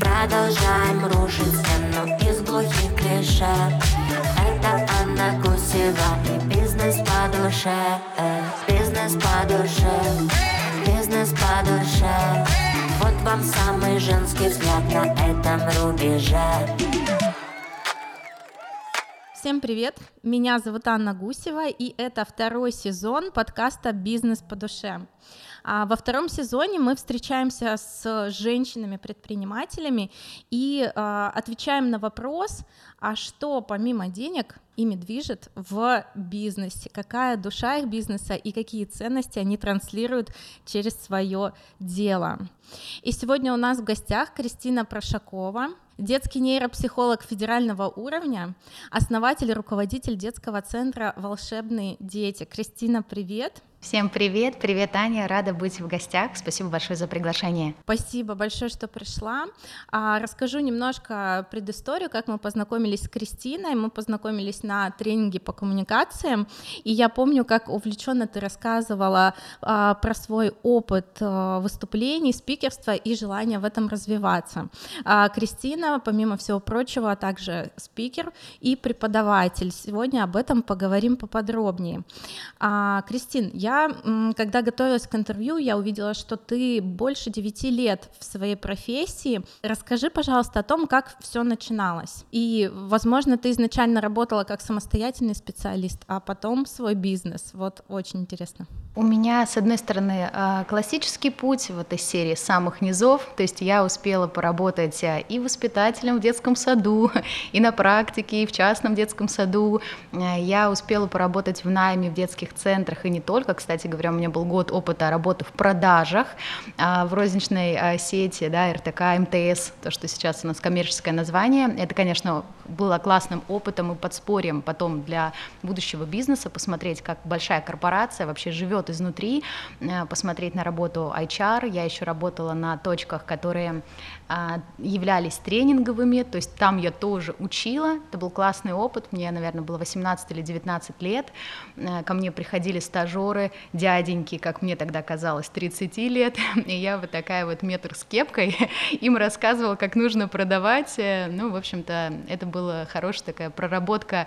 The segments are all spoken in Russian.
Продолжаем рушить стену из глухих клише. Это Анна Гусева и бизнес по душе. Бизнес по душе, бизнес по душе. Вот вам самый женский взгляд на этом рубеже. Всем привет! Меня зовут Анна Гусева, и это второй сезон подкаста «Бизнес по душе». А во втором сезоне мы встречаемся с женщинами-предпринимателями и а, отвечаем на вопрос, а что помимо денег ими движет в бизнесе, какая душа их бизнеса и какие ценности они транслируют через свое дело. И сегодня у нас в гостях Кристина Прошакова, детский нейропсихолог федерального уровня, основатель и руководитель детского центра «Волшебные дети». Кристина, привет! Всем привет, привет, Аня, рада быть в гостях. Спасибо большое за приглашение. Спасибо большое, что пришла. А, расскажу немножко предысторию, как мы познакомились с Кристиной. Мы познакомились на тренинге по коммуникациям, и я помню, как увлеченно ты рассказывала а, про свой опыт а, выступлений, спикерства и желание в этом развиваться. А, Кристина, помимо всего прочего, также спикер и преподаватель. Сегодня об этом поговорим поподробнее. А, Кристин, я когда готовилась к интервью, я увидела, что ты больше 9 лет в своей профессии. Расскажи, пожалуйста, о том, как все начиналось. И, возможно, ты изначально работала как самостоятельный специалист, а потом свой бизнес. Вот очень интересно. У меня, с одной стороны, а, классический путь вот из серии самых низов, то есть я успела поработать а, и воспитателем в детском саду, и на практике, и в частном детском саду. А, я успела поработать в найме в детских центрах, и не только, кстати говоря, у меня был год опыта работы в продажах в розничной сети, да, РТК, МТС, то, что сейчас у нас коммерческое название. Это, конечно, было классным опытом и подспорьем потом для будущего бизнеса, посмотреть, как большая корпорация вообще живет изнутри, э, посмотреть на работу HR. Я еще работала на точках, которые являлись тренинговыми, то есть там я тоже учила, это был классный опыт, мне, наверное, было 18 или 19 лет, э, ко мне приходили стажеры, дяденьки, как мне тогда казалось, 30 лет, и я вот такая вот метр с кепкой, им рассказывала, как нужно продавать, э, ну, в общем-то, это была хорошая такая проработка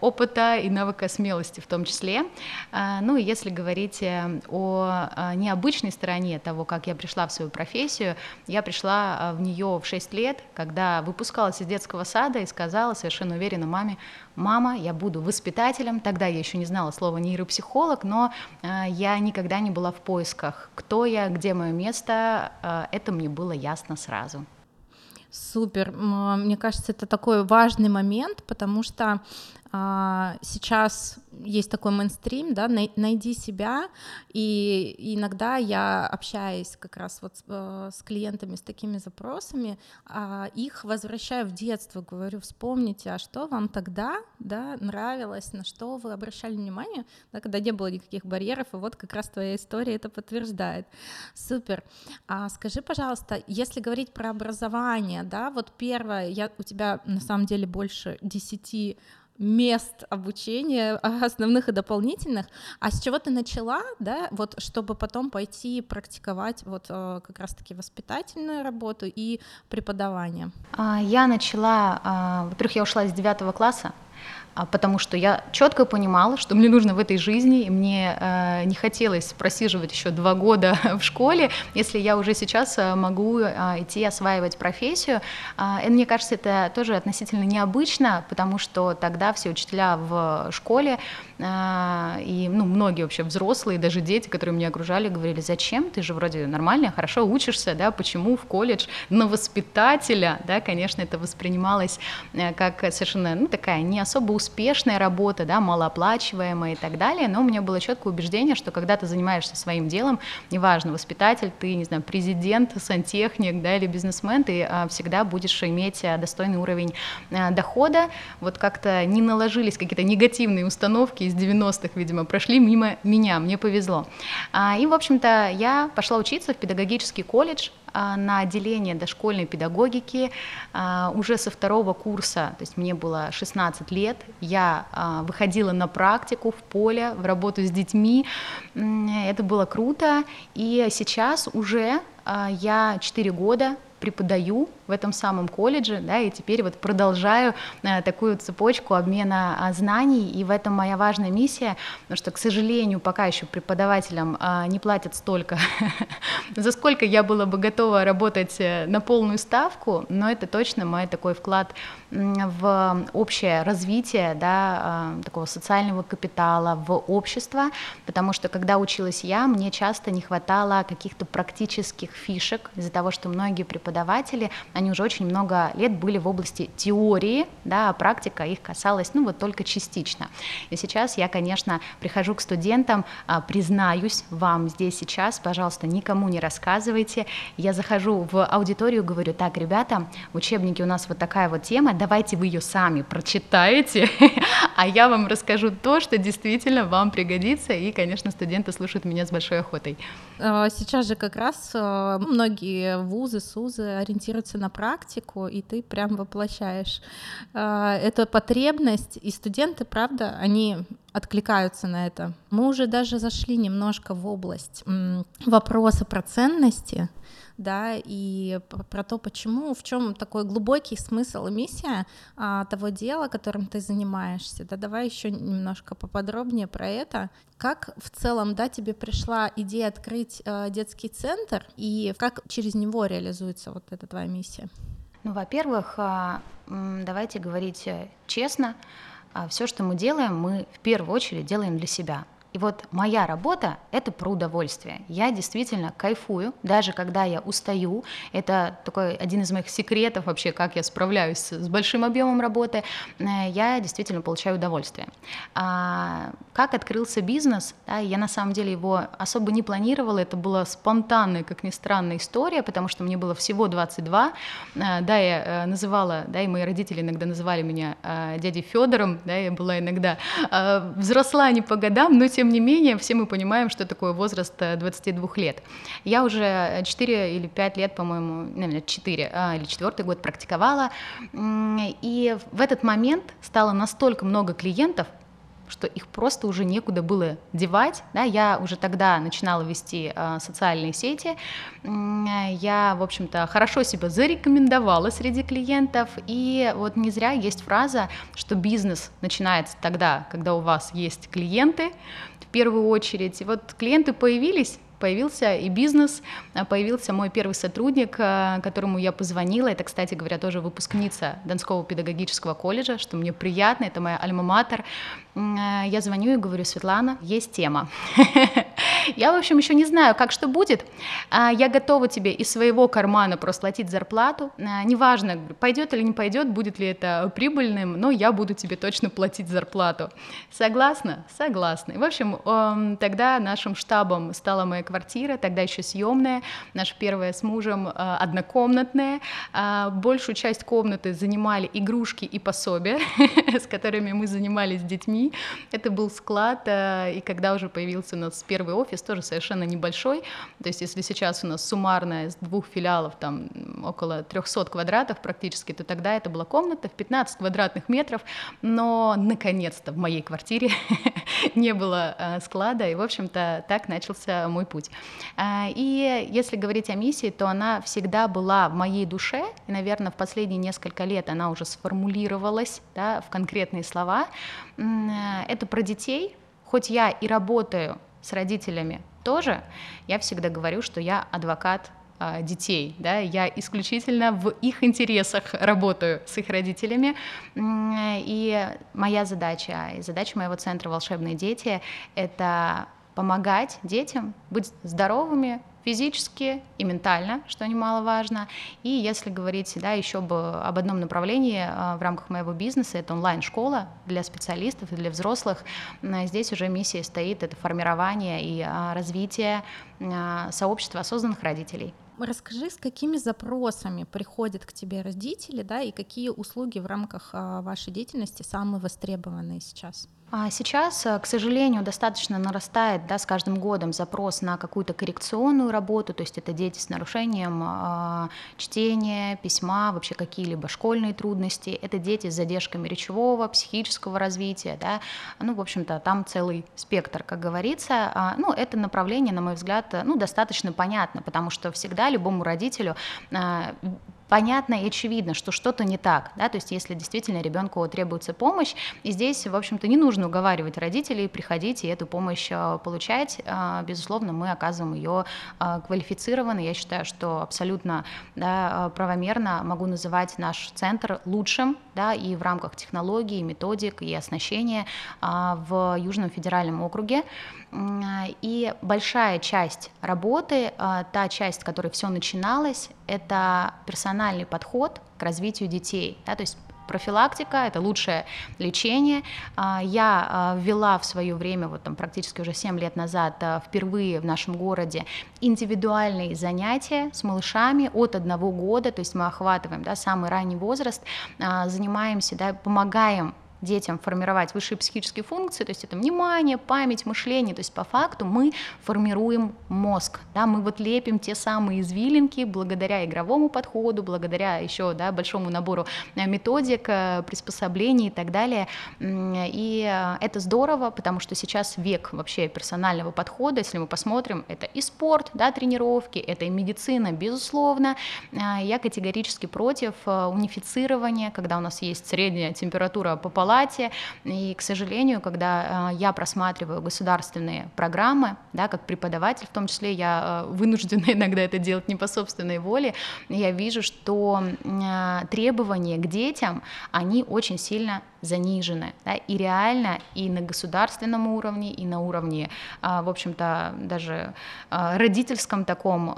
опыта и навыка смелости в том числе, а, ну, и если говорить э, о необычной стороне того, как я пришла в свою профессию, я пришла а, в нее в 6 лет, когда выпускалась из детского сада и сказала совершенно уверенно маме, мама, я буду воспитателем, тогда я еще не знала слова нейропсихолог, но э, я никогда не была в поисках, кто я, где мое место, э, это мне было ясно сразу. Супер. Мне кажется, это такой важный момент, потому что сейчас есть такой мейнстрим, да, найди себя, и иногда я общаюсь как раз вот с, э, клиентами с такими запросами, а их возвращаю в детство, говорю, вспомните, а что вам тогда, да, нравилось, на что вы обращали внимание, да, когда не было никаких барьеров, и вот как раз твоя история это подтверждает. Супер. А скажи, пожалуйста, если говорить про образование, да, вот первое, я, у тебя на самом деле больше десяти мест обучения основных и дополнительных, а с чего ты начала, да, вот чтобы потом пойти практиковать вот э, как раз-таки воспитательную работу и преподавание? А, я начала, а, во-первых, я ушла из девятого класса, потому что я четко понимала, что мне нужно в этой жизни, и мне э, не хотелось просиживать еще два года в школе, если я уже сейчас э, могу э, идти осваивать профессию. Э, и мне кажется, это тоже относительно необычно, потому что тогда все учителя в школе э, и ну, многие вообще взрослые, даже дети, которые меня окружали, говорили, зачем, ты же вроде нормально, хорошо учишься, да, почему в колледж на воспитателя, да, конечно, это воспринималось э, как совершенно, ну, такая не особо успешная работа, да, малооплачиваемая и так далее, но у меня было четкое убеждение, что когда ты занимаешься своим делом, неважно, воспитатель, ты, не знаю, президент, сантехник, да, или бизнесмен, ты а, всегда будешь иметь а, достойный уровень а, дохода. Вот как-то не наложились какие-то негативные установки из 90-х, видимо, прошли мимо меня, мне повезло. И, в общем-то, я пошла учиться в педагогический колледж, на отделение дошкольной педагогики а, уже со второго курса, то есть мне было 16 лет, я а, выходила на практику в поле, в работу с детьми, это было круто, и сейчас уже я 4 года преподаю в этом самом колледже, да, и теперь вот продолжаю э, такую цепочку обмена а, знаний, и в этом моя важная миссия, потому что, к сожалению, пока еще преподавателям а, не платят столько, за сколько я была бы готова работать э, на полную ставку, но это точно мой такой вклад в общее развитие, да, а, такого социального капитала, в общество, потому что когда училась я, мне часто не хватало каких-то практических фишек из-за того, что многие преподаватели преподаватели, они уже очень много лет были в области теории, да, а практика их касалась, ну, вот только частично. И сейчас я, конечно, прихожу к студентам, а, признаюсь вам здесь сейчас, пожалуйста, никому не рассказывайте. Я захожу в аудиторию, говорю, так, ребята, в учебнике у нас вот такая вот тема, давайте вы ее сами прочитаете, а я вам расскажу то, что действительно вам пригодится, и, конечно, студенты слушают меня с большой охотой. А, сейчас же как раз а, многие вузы, СУЗы ориентируются на практику, и ты прям воплощаешь э, эту потребность, и студенты, правда, они откликаются на это. Мы уже даже зашли немножко в область вопроса про ценности, да, и про то, почему, в чем такой глубокий смысл и миссия а, того дела, которым ты занимаешься. Да, давай еще немножко поподробнее про это. Как в целом, да, тебе пришла идея открыть а, детский центр и как через него реализуется вот эта твоя миссия? Ну, во-первых, а, давайте говорить э, честно, а, все, что мы делаем, мы в первую очередь делаем для себя. И вот моя работа — это про удовольствие. Я действительно кайфую, даже когда я устаю. Это такой один из моих секретов вообще, как я справляюсь с большим объемом работы. Э, я действительно получаю удовольствие. А, как открылся бизнес? Да, я на самом деле его особо не планировала. Это была спонтанная, как ни странно, история, потому что мне было всего 22. Э, да, я э, называла, да, и мои родители иногда называли меня дядей Федором, да, я была иногда взросла не по годам, но тем тем не менее, все мы понимаем, что такое возраст 22 э, лет. Я уже 4 или 5 лет, по-моему, наверное, 4 а, или 4 год практиковала, и в этот момент стало настолько много клиентов, что их просто уже некуда было девать. Да, я уже тогда начинала вести э, социальные сети. Я, в общем-то, хорошо себя зарекомендовала среди клиентов. И вот не зря есть фраза, что бизнес начинается тогда, когда у вас есть клиенты первую очередь. И вот клиенты появились, появился и бизнес, а, появился мой первый сотрудник, а, которому я позвонила. Это, кстати говоря, тоже выпускница Донского педагогического колледжа, что мне приятно, это моя альма-матер. А, я звоню и говорю, Светлана, есть тема. Я, в общем, еще не знаю, как что будет. Я готова тебе из своего кармана просто платить зарплату. Неважно, пойдет или не пойдет, будет ли это прибыльным, но я буду тебе точно платить зарплату. Согласна? Согласна. В общем, тогда нашим штабом стала моя квартира, тогда еще съемная, наша первая с мужем однокомнатная. Большую часть комнаты занимали игрушки и пособия, с которыми мы занимались с детьми. Это был склад, и когда уже появился у нас первый офис, тоже совершенно небольшой, то есть если сейчас у нас суммарно из двух филиалов там около 300 квадратов практически, то тогда это была комната в 15 квадратных метров, но наконец-то в моей квартире не было э, склада, и, в общем-то, так начался мой путь. А, и если говорить о миссии, то она всегда была в моей душе, и, наверное, в последние несколько лет она уже сформулировалась да, в конкретные слова. Э, это про детей, хоть я и работаю с родителями тоже, я всегда говорю, что я адвокат а, детей, да, я исключительно в их интересах работаю с их родителями, и моя задача, и задача моего центра «Волшебные дети» — это помогать детям быть здоровыми, физически и ментально, что немаловажно. И если говорить да, еще об одном направлении а, в рамках моего бизнеса, это онлайн-школа для специалистов и для взрослых. Здесь уже миссия стоит, это формирование и а, развитие а, сообщества осознанных родителей. Расскажи, с какими запросами приходят к тебе родители, да, и какие услуги в рамках вашей деятельности самые востребованные сейчас? А сейчас, э, к сожалению, достаточно нарастает да, с каждым годом запрос на какую-то коррекционную работу, то есть это дети с нарушением э, чтения, письма, вообще какие-либо школьные трудности, это дети с задержками речевого, психического развития, да, ну, в общем-то, там целый спектр, как говорится, а, ну, это направление, на мой взгляд, ну, достаточно понятно, потому что всегда любому родителю э, понятно и очевидно, что что-то не так, да, то есть если действительно ребенку требуется помощь, и здесь, в общем-то, не нужно уговаривать родителей приходить и эту помощь а, получать, а, безусловно, мы оказываем ее а, квалифицированно, я считаю, что абсолютно да, правомерно могу называть наш центр лучшим, да, и в рамках технологий, методик и оснащения в Южном федеральном округе, и большая часть работы, та часть, которой все начиналось, это персональный подход к развитию детей. Да, то есть профилактика, это лучшее лечение. А, я а, ввела в свое время, вот там практически уже 7 лет назад, а, впервые в нашем городе индивидуальные занятия с малышами от одного года, то есть мы охватываем да, самый ранний возраст, занимаемся, да, помогаем детям формировать высшие психические функции, то есть это внимание, память, мышление, то есть по факту мы формируем мозг, да, мы вот лепим те самые извилинки благодаря игровому подходу, благодаря еще да, большому набору э, методик, э, приспособлений и так далее, и э, это здорово, потому что сейчас век вообще персонального подхода, если мы посмотрим, это и спорт, да, тренировки, это и медицина, безусловно, я категорически против унифицирования, когда у нас есть средняя температура пополам палате. И, к сожалению, когда а, я просматриваю государственные программы, да, как преподаватель, в том числе я а, вынуждена иногда это делать не по собственной воле, я вижу, что а, требования к детям, они очень сильно занижены. Да, и реально и на государственном уровне, и на уровне, в общем-то, даже родительском таком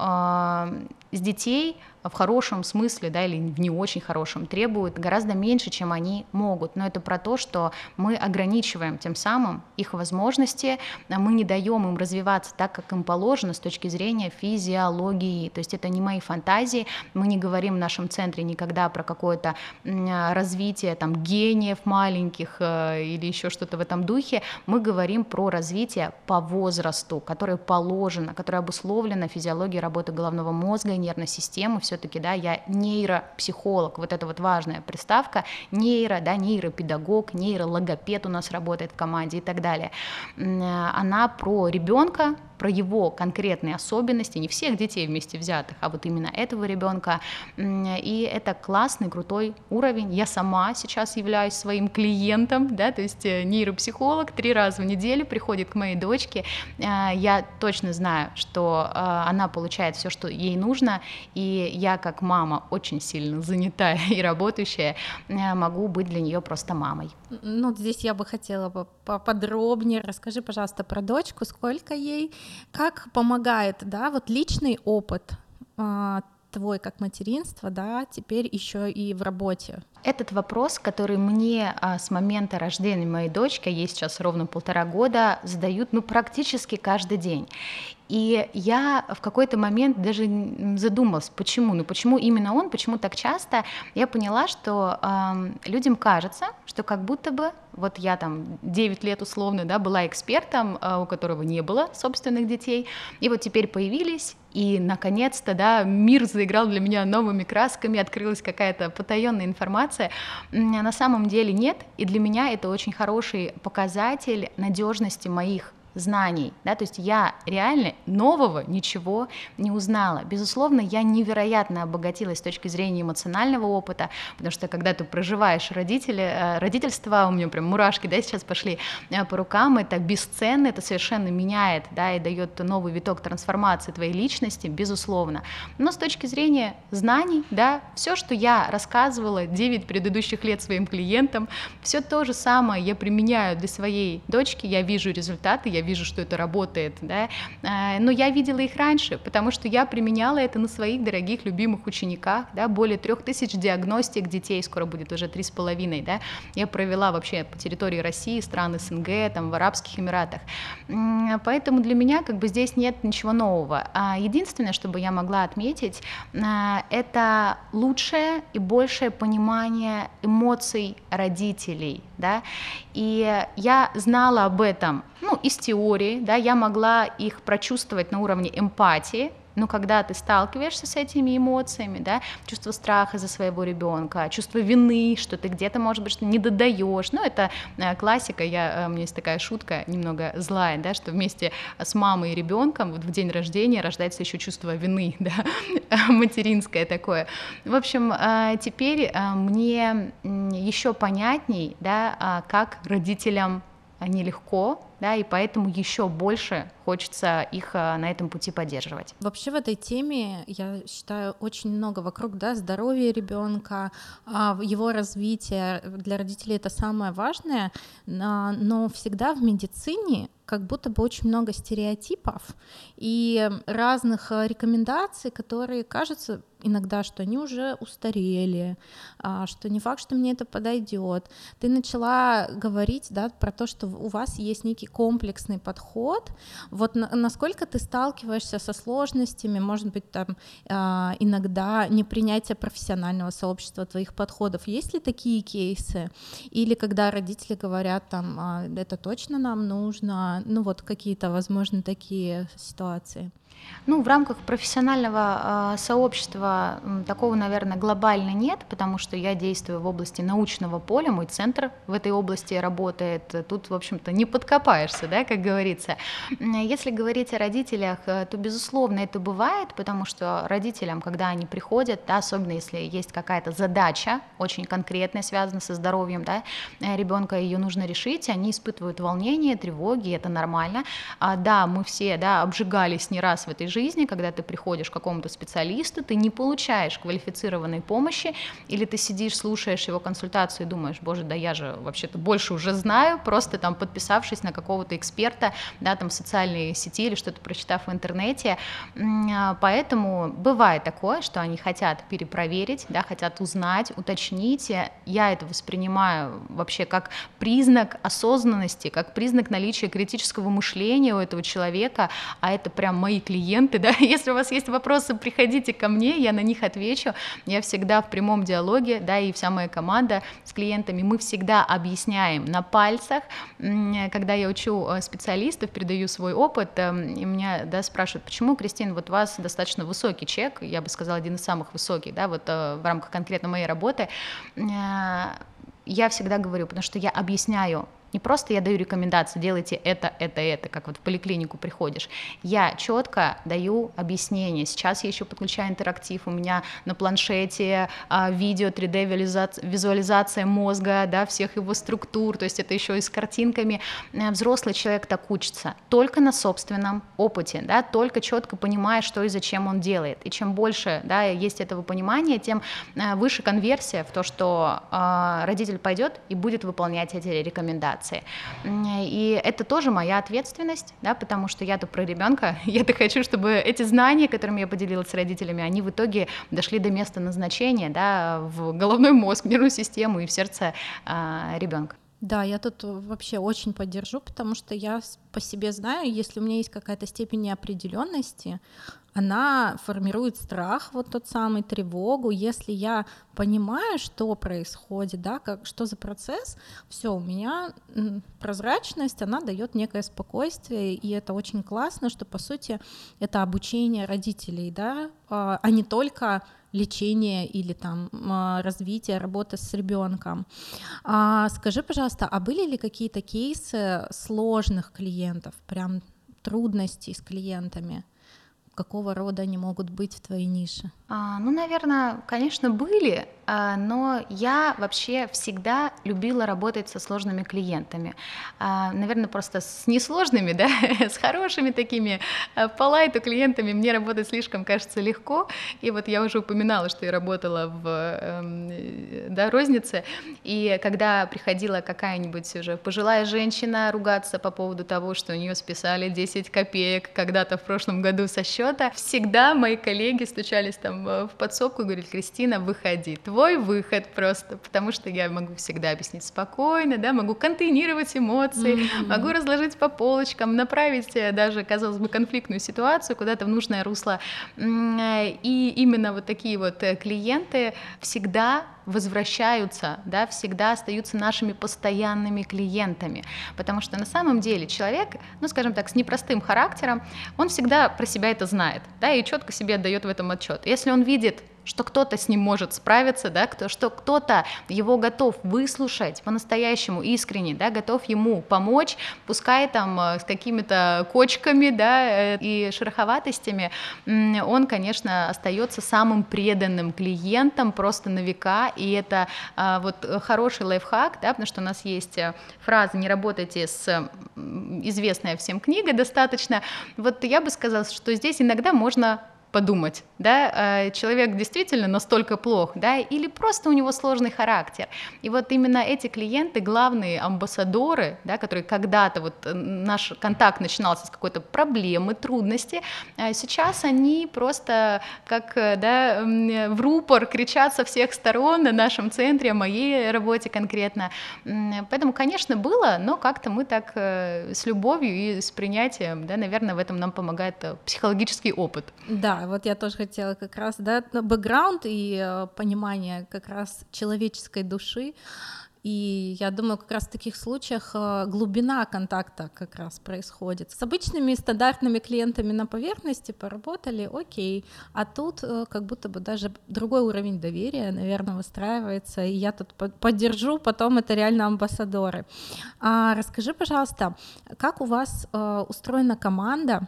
с детей в хорошем смысле, да, или в не очень хорошем, требуют гораздо меньше, чем они могут. Но это про то, что мы ограничиваем тем самым их возможности, а мы не даем им развиваться так, как им положено с точки зрения физиологии. То есть это не мои фантазии, мы не говорим в нашем центре никогда про какое-то развитие там гениев маленьких э, или еще что-то в этом духе, мы говорим про развитие по возрасту, которое положено, которое обусловлено физиологией работы головного мозга и нервной системы, все все-таки, да, я нейропсихолог, вот это вот важная приставка, нейро, да, нейропедагог, нейрологопед у нас работает в команде и так далее. Она про ребенка, про его конкретные особенности, не всех детей вместе взятых, а вот именно этого ребенка. И это классный, крутой уровень. Я сама сейчас являюсь своим клиентом, да, то есть э, нейропсихолог три раза в неделю приходит к моей дочке. Э, я точно знаю, что э, она получает все, что ей нужно, и я как мама очень сильно занятая и работающая могу быть для нее просто мамой. Ну, здесь я бы хотела бы поподробнее. Расскажи, пожалуйста, про дочку, сколько ей, как помогает, да, вот личный опыт а, твой как материнство, да, теперь еще и в работе? Этот вопрос, который мне а, с момента рождения моей дочки, ей сейчас ровно полтора года, задают ну, практически каждый день. И я в какой-то момент даже задумалась, почему, ну почему именно он, почему так часто. Я поняла, что э, людям кажется, что как будто бы вот я там 9 лет условно, да, была экспертом, э, у которого не было собственных детей, и вот теперь появились, и наконец-то, да, мир заиграл для меня новыми красками, открылась какая-то потаенная информация. На самом деле нет, и для меня это очень хороший показатель надежности моих знаний, да, то есть я реально нового ничего не узнала. Безусловно, я невероятно обогатилась с точки зрения эмоционального опыта, потому что когда ты проживаешь родители, э, родительство, у меня прям мурашки, да, сейчас пошли э, по рукам, это бесценно, это совершенно меняет, да, и дает новый виток трансформации твоей личности, безусловно. Но с точки зрения знаний, да, все, что я рассказывала 9 предыдущих лет своим клиентам, все то же самое я применяю для своей дочки, я вижу результаты, я вижу, что это работает, да, а, но я видела их раньше, потому что я применяла это на своих дорогих, любимых учениках, да, более трех тысяч диагностик детей, скоро будет уже три с половиной, да, я провела вообще по территории России, стран СНГ, там, в Арабских Эмиратах, поэтому для меня как бы здесь нет ничего нового. А единственное, что бы я могла отметить, а, это лучшее и большее понимание эмоций родителей, да, и я знала об этом, ну, из теории, да, я могла их прочувствовать на уровне эмпатии, но когда ты сталкиваешься с этими эмоциями, да, чувство страха за своего ребенка, чувство вины, что ты где-то, может быть, что не додаешь, ну, это э, классика, я, э, у меня есть такая шутка, немного злая, да, что вместе с мамой и ребенком вот в день рождения рождается еще чувство вины, да, материнское такое. В общем, э, теперь мне еще понятней, да, а как родителям нелегко, да, и поэтому еще больше хочется их э, на этом пути поддерживать. Вообще в этой теме, я считаю, очень много вокруг да, здоровья ребенка, а, его развития. Для родителей это самое важное, но всегда в медицине как будто бы очень много стереотипов и разных э, рекомендаций, которые кажутся иногда, что они уже устарели, а, что не факт, что мне это подойдет. Ты начала говорить да, про то, что у вас есть некий комплексный подход. Вот на, насколько ты сталкиваешься со сложностями, может быть, там а, иногда непринятие профессионального сообщества твоих подходов. Есть ли такие кейсы? Или когда родители говорят, там, а, это точно нам нужно, ну вот какие-то, возможно, такие ситуации? Ну, в рамках профессионального э, сообщества такого, наверное, глобально нет, потому что я действую в области научного поля, мой центр в этой области работает. Тут, в общем-то, не подкопаешься, да, как говорится. Если говорить о родителях, э, то, безусловно, это бывает, потому что родителям, когда они приходят, да, особенно если есть какая-то задача очень конкретная, связанная со здоровьем да, э, ребенка, ее нужно решить, они испытывают волнение, тревоги, это нормально. А, да, мы все да, обжигались не раз в этой жизни, когда ты приходишь к какому-то специалисту, ты не получаешь квалифицированной помощи, или ты сидишь, слушаешь его консультацию и думаешь, боже, да я же вообще-то больше уже знаю, просто там подписавшись на какого-то эксперта, да, там в социальной сети или что-то прочитав в интернете, а, поэтому бывает такое, что они хотят перепроверить, да, хотят узнать, уточнить, я это воспринимаю вообще как признак осознанности, как признак наличия критического мышления у этого человека, а это прям мои клиенты, клиенты, да, если у вас есть вопросы, приходите ко мне, я на них отвечу, я всегда в прямом диалоге, да, и вся моя команда с клиентами, мы всегда объясняем на пальцах, когда я учу э, специалистов, передаю свой опыт, эм, и меня, да, спрашивают, почему, Кристин, вот у вас достаточно высокий чек, я бы сказала, один из самых высоких, да, вот э, в рамках конкретно моей работы, э, я всегда говорю, потому что я объясняю не просто я даю рекомендации, делайте это, это, это, как вот в поликлинику приходишь. Я четко даю объяснение. Сейчас я еще подключаю интерактив. У меня на планшете а, видео 3D визуализация мозга, да, всех его структур. То есть это еще и с картинками. Э, взрослый человек так учится только на собственном опыте, да, только четко понимая, что и зачем он делает. И чем больше да, есть этого понимания, тем э, выше конверсия в то, что э, родитель пойдет и будет выполнять эти рекомендации коммуникации. И это тоже моя ответственность, да, потому что я-то про ребенка, я-то хочу, чтобы эти знания, которыми я поделилась с родителями, они в итоге дошли до места назначения, да, в головной мозг, нервную систему и в сердце а, ребенка. Да, я тут вообще очень поддержу, потому что я по себе знаю, если у меня есть какая-то степень неопределенности, она формирует страх, вот тот самый тревогу. Если я понимаю, что происходит, да, как, что за процесс, все, у меня прозрачность, она дает некое спокойствие, и это очень классно, что по сути это обучение родителей, да, а, а не только лечение или там а, развитие работы с ребенком. А, скажи, пожалуйста, а были ли какие-то кейсы сложных клиентов, прям трудностей с клиентами? Какого рода они могут быть в твоей нише? А, ну, наверное, конечно, были, а, но я вообще всегда любила работать со сложными клиентами. А, наверное, просто с несложными, да, с хорошими такими по лайту клиентами мне работать слишком кажется легко. И вот я уже упоминала, что я работала в эм, да, рознице, и когда приходила какая-нибудь уже пожилая женщина ругаться по поводу того, что у нее списали 10 копеек когда-то в прошлом году со счета, всегда мои коллеги стучались там в подсобку и говорили, Кристина, выходи, твой выход просто, потому что я могу всегда объяснить спокойно, да, могу контейнировать эмоции, mm-hmm. могу разложить по полочкам, направить э, даже, казалось бы, конфликтную ситуацию куда-то в нужное русло. И именно вот такие вот э, клиенты всегда возвращаются, да, всегда остаются нашими постоянными клиентами, потому что на самом деле человек, ну, скажем так, с непростым характером, он всегда про себя это знает, да, и четко себе отдает в этом отчет. Если он видит что кто-то с ним может справиться, да, кто, что кто-то его готов выслушать по-настоящему искренне, да, готов ему помочь, пускай там э, с какими-то кочками, да, э, и шероховатостями, он, конечно, остается самым преданным клиентом просто на века, и это а, вот хороший лайфхак, да, потому что у нас есть э, фраза «не работайте с известная всем книга достаточно», вот я бы сказала, что здесь иногда можно подумать, да, э, человек действительно настолько плох, да, или просто у него сложный характер. И вот именно эти клиенты, главные амбассадоры, да, которые когда-то вот э, наш контакт начинался с какой-то проблемы, трудности, э, сейчас они просто как, да, в рупор кричат со всех сторон на нашем центре, о моей работе конкретно. Поэтому, конечно, было, но как-то мы так с любовью и с принятием, да, наверное, в этом нам помогает психологический опыт. Да, вот я тоже хотела как раз, да, бэкграунд и э, понимание как раз человеческой души, и я думаю, как раз в таких случаях э, глубина контакта как раз происходит. С обычными стандартными клиентами на поверхности поработали, окей, а тут э, как будто бы даже другой уровень доверия, наверное, выстраивается, и я тут поддержу, потом это реально амбассадоры. А расскажи, пожалуйста, как у вас устроена команда,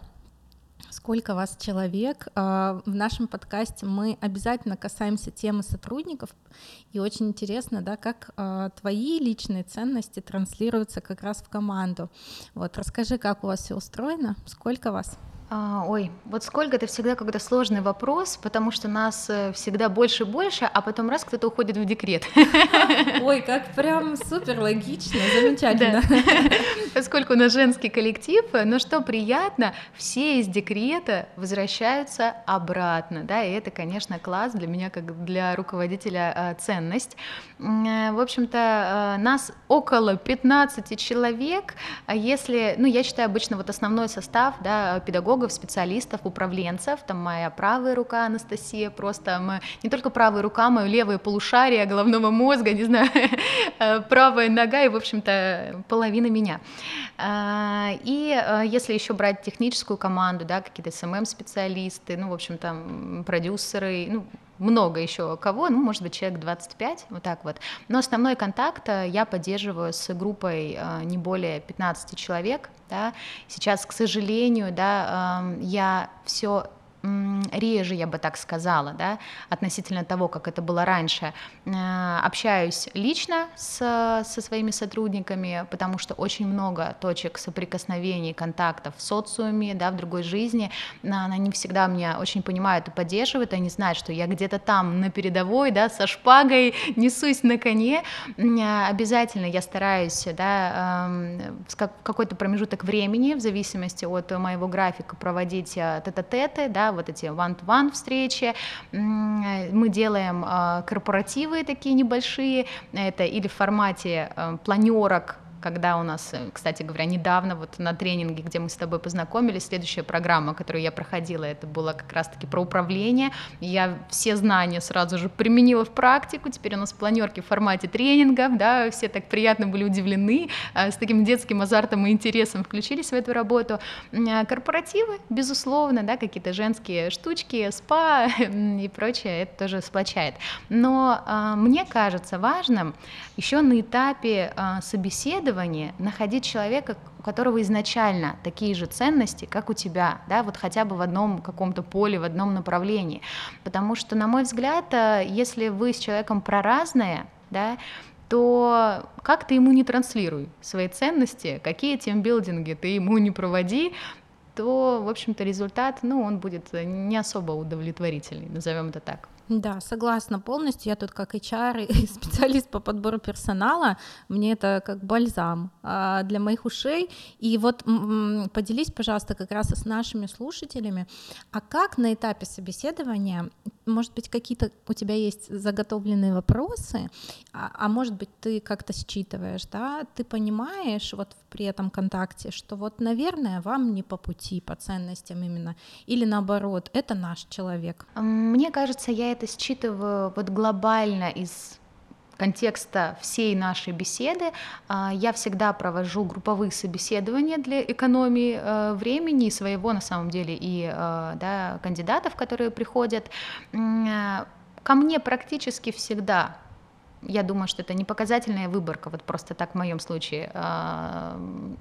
сколько вас человек. А, в нашем подкасте мы обязательно касаемся темы сотрудников, и очень интересно, да, как а, твои личные ценности транслируются как раз в команду. Вот, расскажи, как у вас все устроено, сколько вас? А, ой, вот сколько это всегда когда сложный вопрос, потому что нас э, всегда больше и больше, а потом раз кто-то уходит в декрет. Ой, как прям супер логично, замечательно. Да. Поскольку у нас женский коллектив, но что приятно, все из декрета возвращаются обратно, да, и это, конечно, класс для меня как для руководителя э, ценность. Э, в общем-то, нас около 15 человек, а если, ну, я считаю обычно вот основной состав, да, педагогов педагогов, специалистов, управленцев, там моя правая рука Анастасия, просто мы, не только правая рука, мое левое полушарие головного мозга, не знаю, э, правая нога и, в общем-то, половина меня. А, и э, если еще брать техническую команду, да, какие-то СММ-специалисты, ну, в общем-то, продюсеры, ну, много еще кого, ну, может быть, человек 25, вот так вот. Но основной контакт э, я поддерживаю с группой не более 15 человек, да. Сейчас, к сожалению, да, я все реже, я бы так сказала, да, относительно того, как это было раньше. Э, общаюсь лично с, со своими сотрудниками, потому что очень много точек соприкосновений, контактов в социуме, да, в другой жизни. Они всегда меня очень понимают и поддерживают, они знают, что я где-то там на передовой, да, со шпагой несусь на коне. Э, обязательно я стараюсь, да, в какой-то промежуток времени, в зависимости от моего графика, проводить э, тет-а-теты, да, вот эти one-to-one встречи. Мы делаем а, корпоративы такие небольшие, это или в формате э, планерок когда у нас, э, кстати говоря, недавно вот на тренинге, где мы с тобой познакомились, следующая программа, которую я проходила, это было как раз-таки про управление. Я все знания сразу же применила в практику, теперь у нас планерки в формате тренингов, да, все так приятно были удивлены, э, с таким детским азартом и интересом включились в эту работу. Э, корпоративы, безусловно, да, какие-то женские штучки, спа и прочее, это тоже сплочает. Но мне кажется важным еще на этапе собеседования исследование находить человека, которого изначально такие же ценности, как у тебя, да, вот хотя бы в одном каком-то поле, в одном направлении. Потому что, на мой взгляд, э, если вы с человеком про разное, да, то как ты ему не транслируй свои ценности, какие тимбилдинги ты ему не проводи, то, в общем-то, результат, ну, он будет не особо удовлетворительный, назовем это так. Да, согласна полностью. Я тут как HR и специалист по подбору персонала, мне это как бальзам а, для моих ушей. И вот поделись, пожалуйста, как раз с нашими слушателями, а как на этапе собеседования, может быть, какие-то у тебя есть заготовленные вопросы, а, а может быть, ты как-то считываешь, да, ты понимаешь вот при этом контакте, что вот, наверное, вам не по пути, по ценностям именно, или наоборот, это наш человек. Мне кажется, я это считываю вот глобально из контекста всей нашей беседы а, я всегда провожу групповые собеседования для экономии э, времени своего на самом деле и э, да, кандидатов, которые приходят. Э, ко мне практически всегда я думаю, что это не показательная выборка, вот просто так в моем случае э,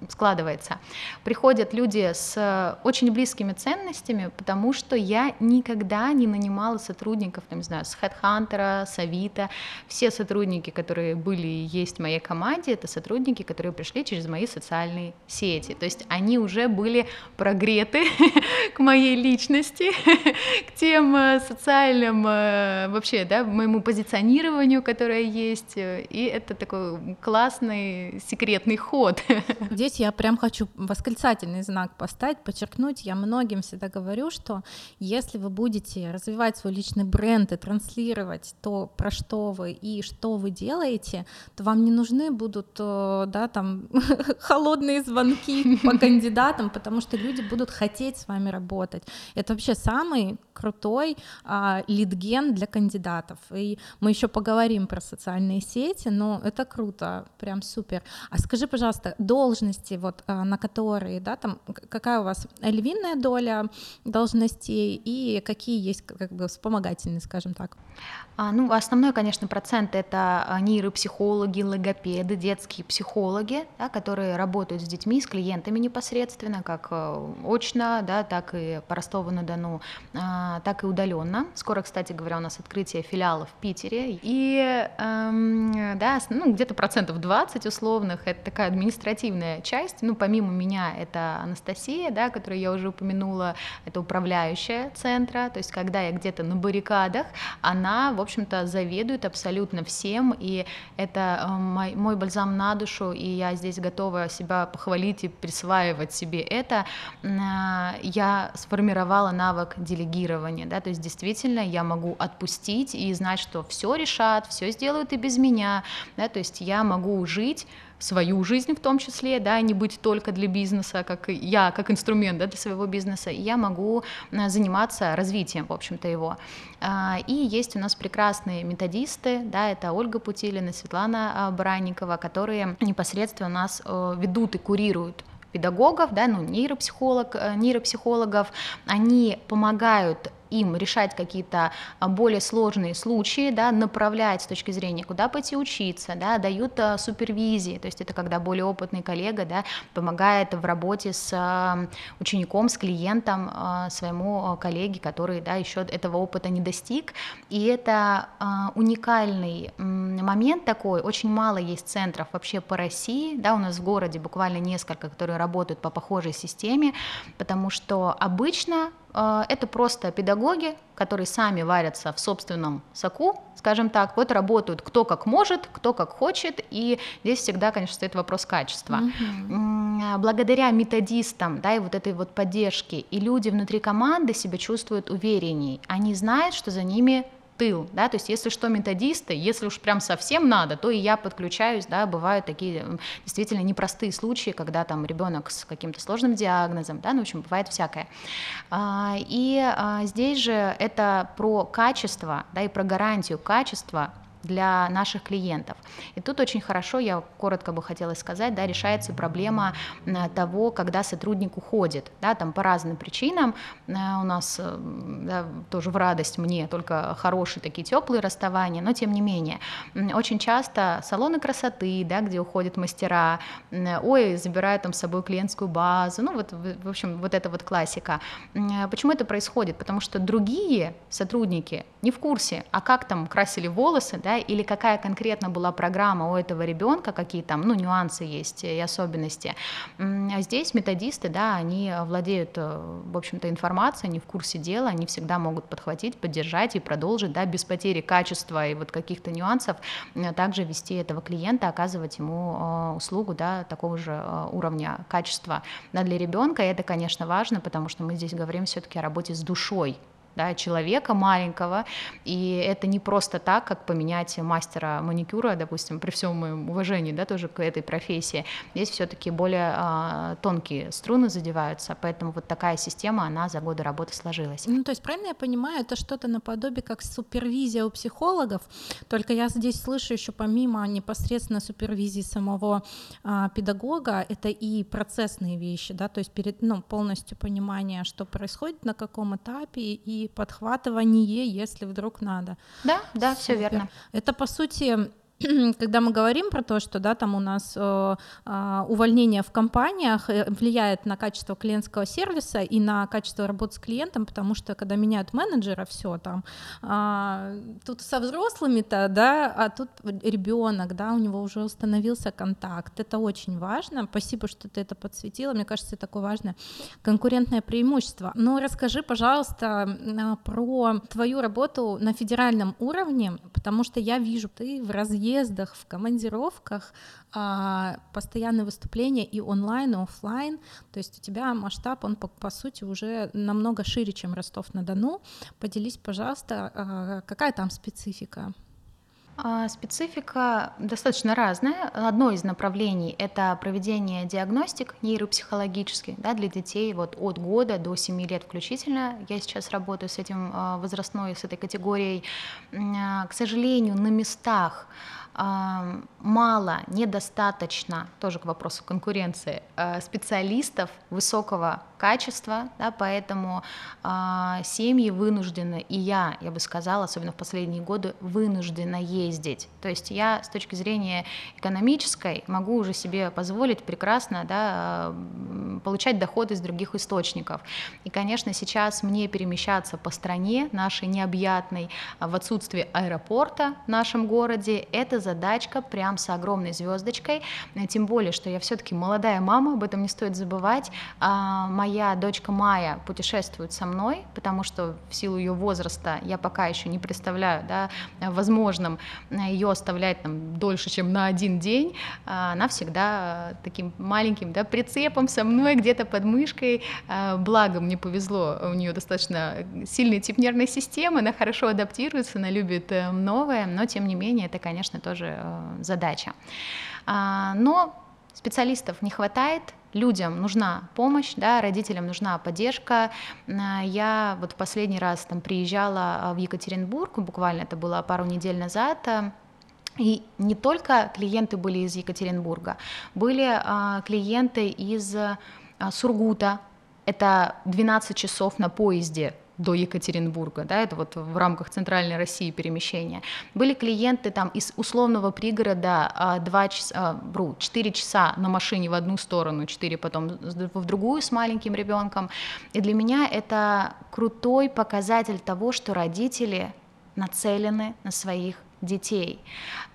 складывается. Приходят люди с очень близкими ценностями, потому что я никогда не нанимала сотрудников, там, не знаю, с HeadHunter, с Авито. Все сотрудники, которые были и есть в моей команде, это сотрудники, которые пришли через мои социальные сети. То есть они уже были прогреты к моей личности, к тем э, социальным э, вообще, да, моему позиционированию, которое есть, э, и это такой классный секретный ход. Здесь я прям хочу восклицательный знак поставить, подчеркнуть, я многим всегда говорю, что если вы будете развивать свой личный бренд и транслировать то, про что вы и что вы делаете, то вам не нужны будут, э, да, там, холодные звонки по кандидатам, потому что люди будут хотеть с вами работать. Это вообще самый крутой а, лидген для кандидатов. И мы еще поговорим про социальные сети, но это круто, прям супер. А скажи, пожалуйста, должности, вот а, на которые, да, там какая у вас львиная доля должностей и какие есть как бы вспомогательные, скажем так? А, ну, основной, конечно, процент это а, нейропсихологи, логопеды, детские психологи, да, которые работают с детьми, с клиентами непосредственно, как э, очно, да, так и по Ростову-на-Дону, а, так и удаленно. Скоро, кстати говоря, у нас открытие филиала в Питере. И эм, да, ну, где-то процентов 20 условных это такая административная часть. Ну, помимо меня, это Анастасия, да, которую я уже упомянула, это управляющая центра. То есть, когда я где-то на баррикадах, она, в общем-то, заведует абсолютно всем, и это э, мой, мой бальзам на душу, и я здесь готова себя похвалить и присваивать себе это. Э, я сформировала навык делегирования, да, то есть действительно я могу отпустить и знать, что все решат, все сделают и без меня, да, то есть я могу жить свою жизнь в том числе, да, не быть только для бизнеса, как я, как инструмент да, для своего бизнеса, и я могу э, заниматься развитием, в общем-то, его. А, и есть у нас прекрасные методисты, да, это Ольга Путилина, Светлана а, Баранникова, которые непосредственно у нас э, ведут и курируют педагогов, да, ну, нейропсихолог, э, нейропсихологов, они помогают им решать какие-то а, более сложные случаи, да, направлять с точки зрения, куда пойти учиться, да, дают а, супервизии, то есть это когда более опытный коллега да, помогает в работе с а, учеником, с клиентом своему коллеге, который да, еще этого опыта не достиг. И это уникальный момент такой, очень мало есть центров вообще по России, да, у нас в городе буквально несколько, которые работают по похожей системе, потому что обычно это просто педагоги, которые сами варятся в собственном соку, скажем так, вот работают кто как может, кто как хочет, и здесь всегда, конечно, стоит вопрос качества. Mm-hmm. Благодаря методистам, да, и вот этой вот поддержке, и люди внутри команды себя чувствуют уверенней, они знают, что за ними тыл, да, то есть если что методисты, если уж прям совсем надо, то и я подключаюсь, да, бывают такие действительно непростые случаи, когда там ребенок с каким-то сложным диагнозом, да, ну, в общем, бывает всякое. А, и а, здесь же это про качество, да, и про гарантию качества для наших клиентов. И тут очень хорошо, я коротко бы хотела сказать, да, решается проблема того, когда сотрудник уходит, да, там по разным причинам, у нас да, тоже в радость мне только хорошие такие теплые расставания, но тем не менее, очень часто салоны красоты, да, где уходят мастера, ой, забирают там с собой клиентскую базу, ну вот, в общем, вот это вот классика. Почему это происходит? Потому что другие сотрудники не в курсе, а как там красили волосы, да, или какая конкретно была программа у этого ребенка, какие там, ну, нюансы есть и особенности. А здесь методисты, да, они владеют, э, в общем-то, информацией, они в курсе дела, они всегда могут подхватить, поддержать и продолжить, да, без потери качества и вот каких-то нюансов, также вести этого клиента, оказывать ему э, услугу, да, такого же э, уровня качества. Да, для ребенка это, конечно, важно, потому что мы здесь говорим все-таки о работе с душой, да, человека маленького, и это не просто так, как поменять мастера маникюра, допустим, при всем моем уважении, да, тоже к этой профессии. Здесь все-таки более а, тонкие струны задеваются, поэтому вот такая система, она за годы работы сложилась. Ну, то есть, правильно я понимаю, это что-то наподобие как супервизия у психологов, только я здесь слышу еще помимо непосредственно супервизии самого а, педагога, это и процессные вещи, да, то есть перед, ну, полностью понимание, что происходит на каком этапе, и подхватывание, если вдруг надо. Да, да, все верно. Это по сути когда мы говорим про то, что да, там у нас э, э, увольнение в компаниях э, влияет на качество клиентского сервиса и на качество работы с клиентом, потому что когда меняют менеджера, все там э, тут со взрослыми-то, да, а тут ребенок, да, у него уже установился контакт. Это очень важно. Спасибо, что ты это подсветила. Мне кажется, это такое важное конкурентное преимущество. Но расскажи, пожалуйста, про твою работу на федеральном уровне, потому что я вижу, ты в разъезде переездах, в командировках, а, постоянные выступления и онлайн, и офлайн. То есть у тебя масштаб, он по, по сути уже намного шире, чем Ростов-на-Дону. Поделись, пожалуйста, а, какая там специфика? А, специфика достаточно разная. Одно из направлений – это проведение диагностик нейропсихологических да, для детей вот, от года до 7 лет включительно. Я сейчас работаю с этим возрастной, с этой категорией. К сожалению, на местах мало, недостаточно, тоже к вопросу конкуренции, э, специалистов высокого качества, да, поэтому э, семьи вынуждены, и я, я бы сказала, особенно в последние годы, вынуждена ездить. То есть я с точки зрения экономической могу уже себе позволить прекрасно да, получать доход из других источников. И, конечно, сейчас мне перемещаться по стране нашей необъятной в отсутствии аэропорта в нашем городе, это задачка прям с огромной звездочкой, тем более, что я все-таки молодая мама, об этом не стоит забывать. А, моя дочка Майя путешествует со мной, потому что в силу ее возраста я пока еще не представляю, да, возможным ее оставлять там дольше, чем на один день. А, она всегда таким маленьким да, прицепом со мной где-то под мышкой. А, благо мне повезло, у нее достаточно сильный тип нервной системы, она хорошо адаптируется, она любит э, новое, но тем не менее это, конечно, тоже э, задача. А, но специалистов не хватает, людям нужна помощь, да, родителям нужна поддержка. Я вот в последний раз там приезжала а, в Екатеринбург, буквально это было пару недель назад, и не только клиенты были из Екатеринбурга, были а, клиенты из а, Сургута, это 12 часов на поезде до Екатеринбурга, да, это вот в рамках Центральной России перемещения. Были клиенты там из условного пригорода 2 часа, бру, 4 часа на машине в одну сторону, 4 потом в другую с маленьким ребенком. И для меня это крутой показатель того, что родители нацелены на своих детей.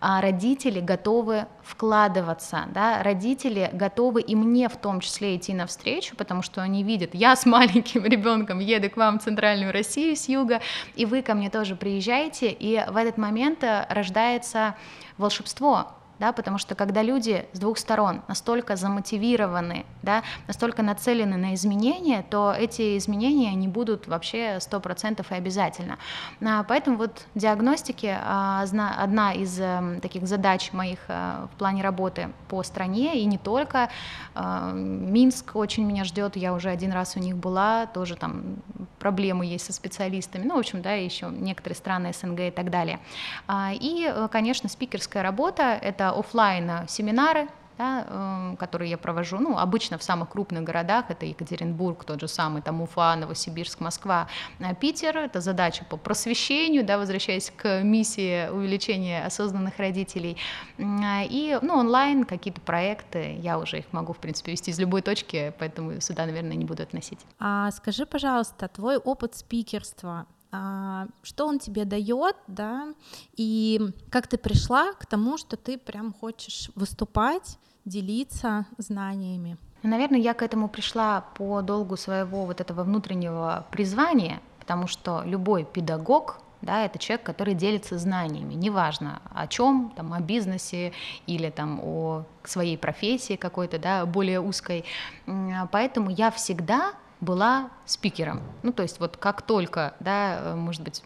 А родители готовы вкладываться, да, родители готовы и мне в том числе идти навстречу, потому что они видят, я с маленьким ребенком еду к вам в центральную Россию с юга, и вы ко мне тоже приезжаете, и в этот момент э, рождается волшебство, да, потому что когда люди с двух сторон настолько замотивированы, да, настолько нацелены на изменения, то эти изменения не будут вообще 100% и обязательно. А, поэтому вот диагностики а, одна из эм, таких задач моих э, в плане работы по стране, и не только. А, Минск очень меня ждет, я уже один раз у них была, тоже там проблемы есть со специалистами, ну, в общем, да, еще некоторые страны СНГ и так далее. И, э, конечно, спикерская работа — это офлайн семинары, да, эм, которые я провожу, ну, обычно в самых крупных городах, это Екатеринбург, тот же самый, там, Уфа, Новосибирск, Москва, э, Питер, это задача по просвещению, да, возвращаясь к миссии увеличения осознанных родителей, и, ну, онлайн какие-то проекты, я уже их могу, в принципе, вести из любой точки, поэтому сюда, наверное, не буду относить. А скажи, пожалуйста, твой опыт спикерства, что он тебе дает, да, и как ты пришла к тому, что ты прям хочешь выступать, делиться знаниями. Ну, наверное, я к этому пришла по долгу своего вот этого внутреннего призвания, потому что любой педагог, да, это человек, который делится знаниями, неважно о чем, там, о бизнесе или там о своей профессии какой-то, да, более узкой. Поэтому я всегда была спикером. Ну, то есть вот как только, да, э, может быть,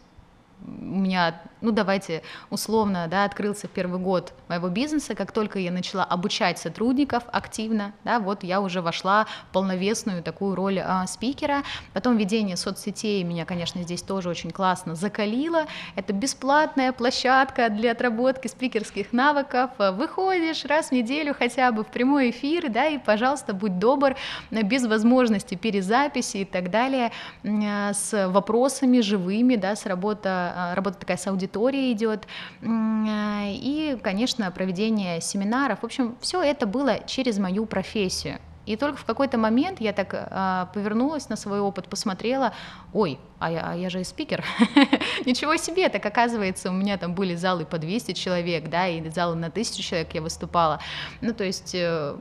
у меня, ну давайте условно, да, открылся первый год моего бизнеса, как только я начала обучать сотрудников активно, да, вот я уже вошла в полновесную такую роль а, спикера. Потом ведение соцсетей меня, конечно, здесь тоже очень классно закалило. Это бесплатная площадка для отработки спикерских навыков. Выходишь раз в неделю хотя бы в прямой эфир, да, и, пожалуйста, будь добр, без возможности перезаписи и так далее, с вопросами живыми, да, с работа а, работа такая с аудиторией идет, а, и, конечно, проведение семинаров. В общем, все это было через мою профессию. И только в какой-то момент я так э, повернулась на свой опыт, посмотрела, ой, а я, а я же и спикер, ничего себе, так оказывается, у меня там были залы по 200 человек, да, и залы на 1000 человек я выступала, ну, то есть э,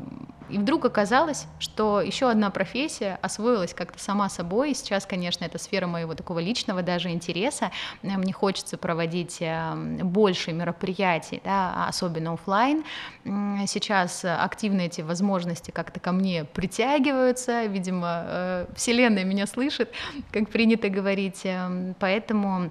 и вдруг оказалось, что еще одна профессия освоилась как-то сама собой. И сейчас, конечно, это сфера моего такого личного даже интереса. Мне хочется проводить эм, больше мероприятий, да, особенно офлайн. Сейчас активно эти возможности как-то ко мне притягиваются. Видимо, э, Вселенная меня слышит, как принято говорить. Эм, поэтому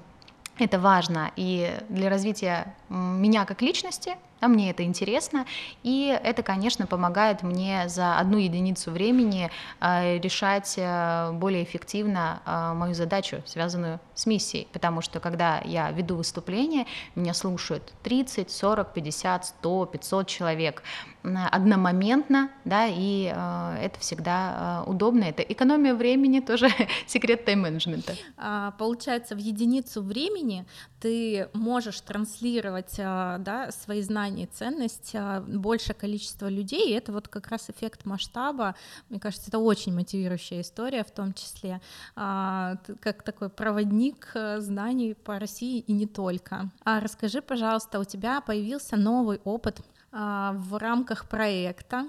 это важно и для развития меня как личности, а мне это интересно, и это, конечно, помогает мне за одну единицу времени э, решать э, более эффективно э, мою задачу, связанную с миссией, потому что когда я веду выступление, меня слушают 30, 40, 50, 100, 500 человек одномоментно, да, и это всегда удобно, это экономия времени, тоже секрет тайм-менеджмента. А, получается, в единицу времени ты можешь транслировать да, свои знания знание, ценность, а, большее количество людей, и это вот как раз эффект масштаба, мне кажется, это очень мотивирующая история в том числе, а, как такой проводник э, знаний по России и не только. А расскажи, пожалуйста, у тебя появился новый опыт а, в рамках проекта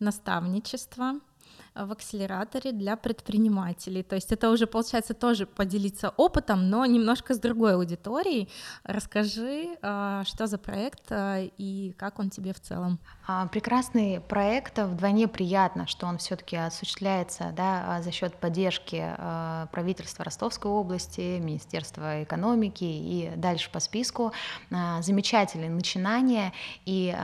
наставничества, в акселераторе для предпринимателей. То есть это уже получается тоже поделиться опытом, но немножко с другой аудиторией. Расскажи, а, что за проект а, и как он тебе в целом? А, прекрасный проект, вдвойне приятно, что он все-таки осуществляется да, за счет поддержки правительства Ростовской области, Министерства экономики и дальше по списку. Замечательные начинания, и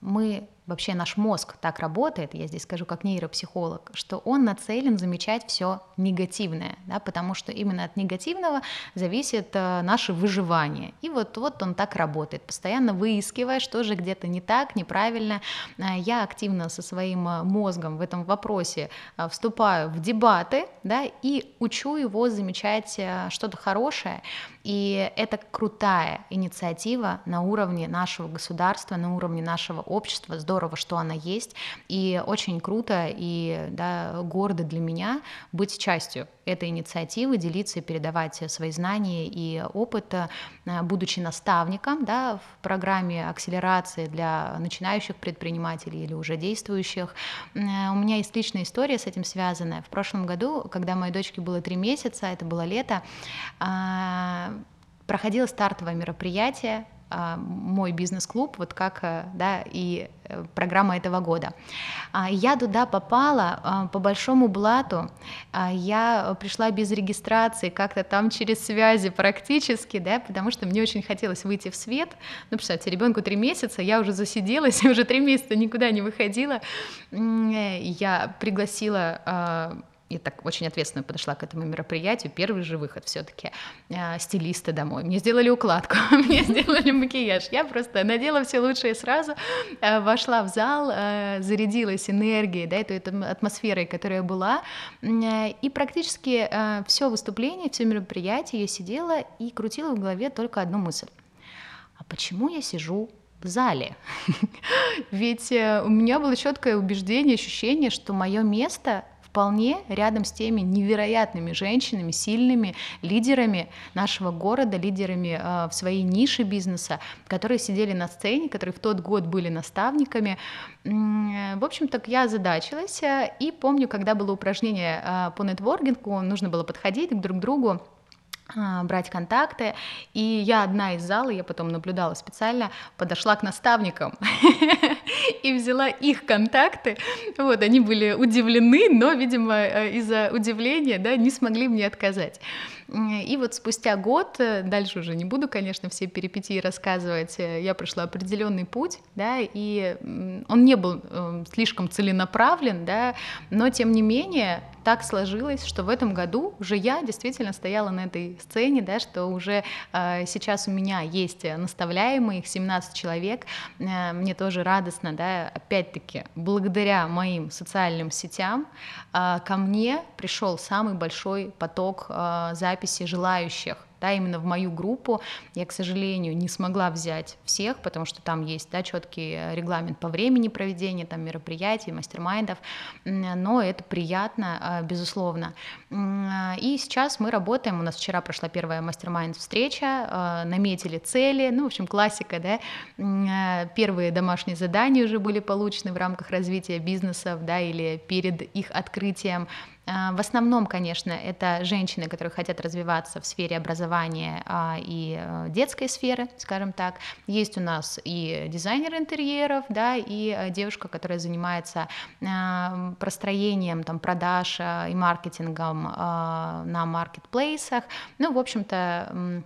мы вообще наш мозг так работает, я здесь скажу как нейропсихолог, что он нацелен замечать все негативное, да, потому что именно от негативного зависит э, наше выживание. И вот, вот он так работает, постоянно выискивая, что же где-то не так, неправильно. Э, я активно со своим э, мозгом в этом вопросе э, вступаю в дебаты да, и учу его замечать что-то хорошее. И это крутая инициатива на уровне нашего государства, на уровне нашего общества. Здорово, что она есть. И очень круто и да, гордо для меня быть частью этой инициативы, делиться и передавать свои знания и опыт, э, будучи наставником да, в программе акселерации для начинающих предпринимателей или уже действующих. Э, у меня есть личная история с этим связанная. В прошлом году, когда моей дочке было три месяца, это было лето, а, проходило стартовое мероприятие а, мой бизнес-клуб, вот как, э, да, и э, программа этого года. А, я туда попала а, по большому блату, я пришла без регистрации, как-то там через связи практически, да, потому что мне очень хотелось выйти в свет. Ну, представьте, ребенку три месяца, я уже засиделась, уже три месяца никуда не выходила. Я пригласила я так очень ответственно подошла к этому мероприятию. Первый же выход все-таки э, стилисты домой. Мне сделали укладку, мне сделали макияж. Я просто надела все лучшее сразу, э, вошла в зал, э, зарядилась энергией, да, этой, этой атмосферой, которая была. Э, и практически э, все выступление, все мероприятие я сидела и крутила в голове только одну мысль. А почему я сижу в зале. Ведь э, у меня было четкое убеждение, ощущение, что мое место вполне рядом с теми невероятными женщинами, сильными лидерами нашего города, лидерами э, в своей нише бизнеса, которые сидели на сцене, которые в тот год были наставниками. В общем, так я озадачилась, э, и помню, когда было упражнение э, по нетворкингу, нужно было подходить друг к другу, брать контакты. И я одна из зала, я потом наблюдала специально, подошла к наставникам и взяла их контакты. Вот, они были удивлены, но, видимо, э, из-за удивления, да, не смогли мне отказать. И вот спустя год, э, дальше уже не буду, конечно, все перипетии рассказывать, э, я прошла определенный путь, да, и он не был эм, слишком целенаправлен, да, но тем не менее так сложилось, что в этом году уже я действительно стояла на этой сцене, да, что уже э, сейчас у меня есть наставляемые, их 17 человек, э, мне тоже радостно, да, опять-таки, благодаря моим социальным сетям э, ко мне пришел самый большой поток э, записи желающих да, именно в мою группу. Я, к сожалению, не смогла взять всех, потому что там есть да, четкий регламент по времени проведения там, мероприятий, мастер-майндов, но это приятно, а, безусловно. И сейчас мы работаем, у нас вчера прошла первая мастер-майнд встреча, наметили цели, ну, в общем, классика, да, первые домашние задания уже были получены в рамках развития бизнесов, да, или перед их открытием, в основном, конечно, это женщины, которые хотят развиваться в сфере образования а, и э, детской сферы, скажем так. Есть у нас и дизайнер интерьеров, да, и э, девушка, которая занимается а, простроением там, продаж и маркетингом на маркетплейсах. Ну, в общем-то,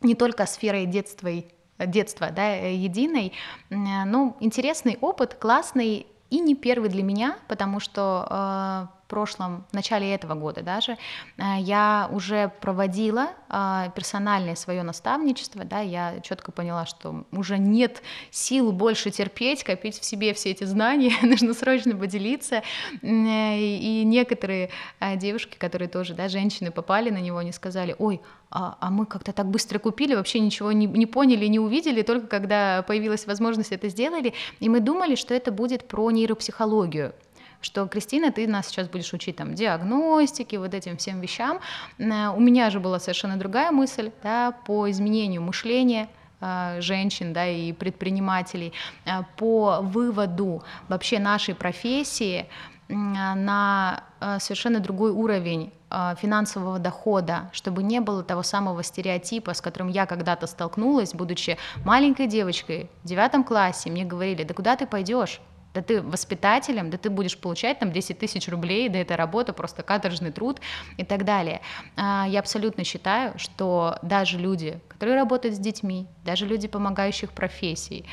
не только сферой детства, детства да, единой. Ну, интересный опыт, классный и не первый для меня, потому что прошлом, в начале этого года даже, э, я уже проводила э, персональное свое наставничество, да, я четко поняла, что уже нет сил больше терпеть, копить в себе все эти знания, нужно срочно поделиться, и некоторые э, девушки, которые тоже, да, женщины попали на него, они сказали, ой, а, а мы как-то так быстро купили, вообще ничего не, не поняли, не увидели, только когда появилась возможность это сделали, и мы думали, что это будет про нейропсихологию, что, Кристина, ты нас сейчас будешь учить там диагностике, вот этим всем вещам. Э, у меня же была совершенно другая мысль да, по изменению мышления, э, женщин да, и предпринимателей э, по выводу вообще нашей профессии на совершенно другой уровень финансового дохода, чтобы не было того самого стереотипа, с которым я когда-то столкнулась, будучи маленькой девочкой в девятом классе, мне говорили, да куда ты пойдешь? Да ты воспитателем, да ты будешь получать там 10 тысяч рублей, да это работа, просто каторжный труд и так далее. А, я абсолютно считаю, что даже люди, которые работают с детьми, даже люди помогающих профессий,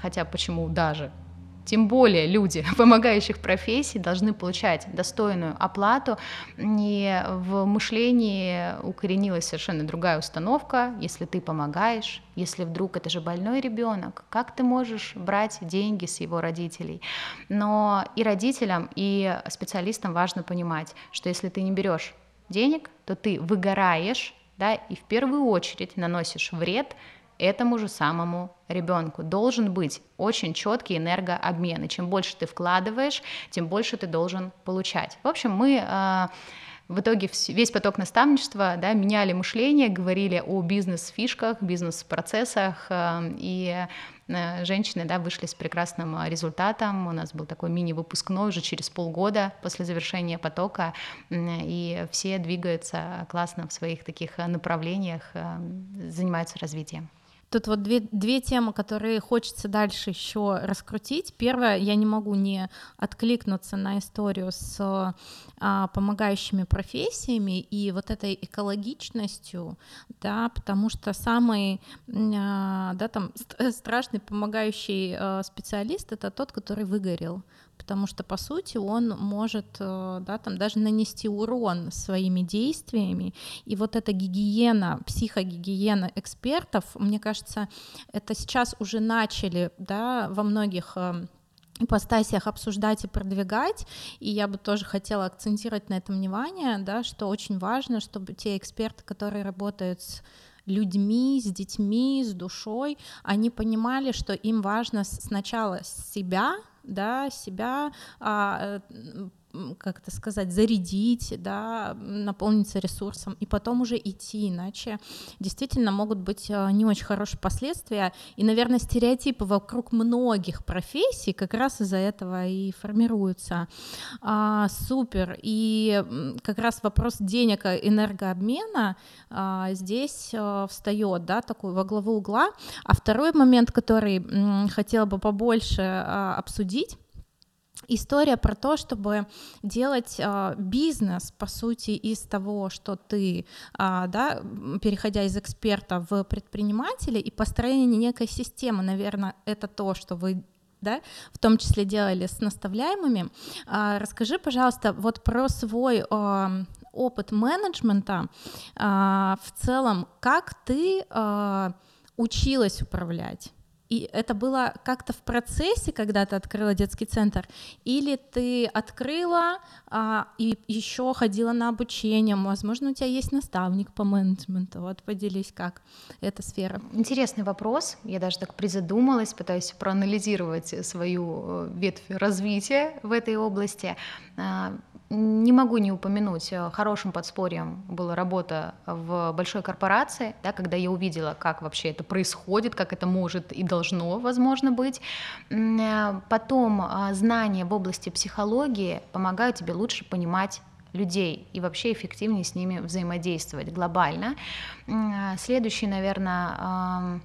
хотя почему даже, тем более люди помогающих профессий должны получать достойную оплату. И в мышлении укоренилась совершенно другая установка. Если ты помогаешь, если вдруг это же больной ребенок, как ты можешь брать деньги с его родителей? Но и родителям, и специалистам важно понимать, что если ты не берешь денег, то ты выгораешь, да, и в первую очередь наносишь вред этому же самому ребенку. Должен быть очень четкий энергообмен. И чем больше ты вкладываешь, тем больше ты должен получать. В общем, мы э, в итоге весь поток наставничества да, меняли мышление, говорили о бизнес-фишках, бизнес-процессах, э, и э, женщины да, вышли с прекрасным результатом. У нас был такой мини-выпускной уже через полгода после завершения потока, и все двигаются классно в своих таких направлениях, занимаются развитием. Тут вот две, две темы, которые хочется дальше еще раскрутить. Первое, я не могу не откликнуться на историю с а, помогающими профессиями и вот этой экологичностью, да, потому что самый, а, да, там страшный помогающий а, специалист это тот, который выгорел, потому что по сути он может э, да, там, даже нанести урон своими действиями, и вот эта гигиена, психогигиена экспертов, мне кажется, это сейчас уже начали да, во многих э, ипостасиях обсуждать и продвигать, и я бы тоже хотела акцентировать на этом внимание, да, что очень важно, чтобы те эксперты, которые работают с людьми, с детьми, с душой, они понимали, что им важно сначала себя да, себя а, э, как это сказать, зарядить, да, наполниться ресурсом и потом уже идти, иначе действительно могут быть а, не очень хорошие последствия. И, наверное, стереотипы вокруг многих профессий как раз из-за этого и формируются. А, супер. И как раз вопрос денег и энергообмена а, здесь а, встает, да, такой во главу угла. А второй момент, который хотела бы побольше а, обсудить, история про то, чтобы делать э, бизнес, по сути, из того, что ты, э, да, переходя из эксперта в предпринимателя и построение некой системы, наверное, это то, что вы да, в том числе делали с наставляемыми. А, расскажи, пожалуйста, вот про свой а, опыт менеджмента а, в целом, как ты а, училась управлять? И это было как-то в процессе, когда ты открыла детский центр, или ты открыла а, и еще ходила на обучение, возможно, у тебя есть наставник по менеджменту, вот поделись, как эта сфера. Интересный вопрос, я даже так призадумалась, пытаюсь проанализировать свою э, ветвь развития в этой области. Не могу не упомянуть, э, хорошим подспорьем была работа в большой корпорации, да, когда я увидела, как вообще это происходит, как это может и должно, возможно, быть. Э, потом а, знания в области психологии помогают тебе лучше понимать людей и вообще эффективнее с ними взаимодействовать глобально. Э, следующий, наверное,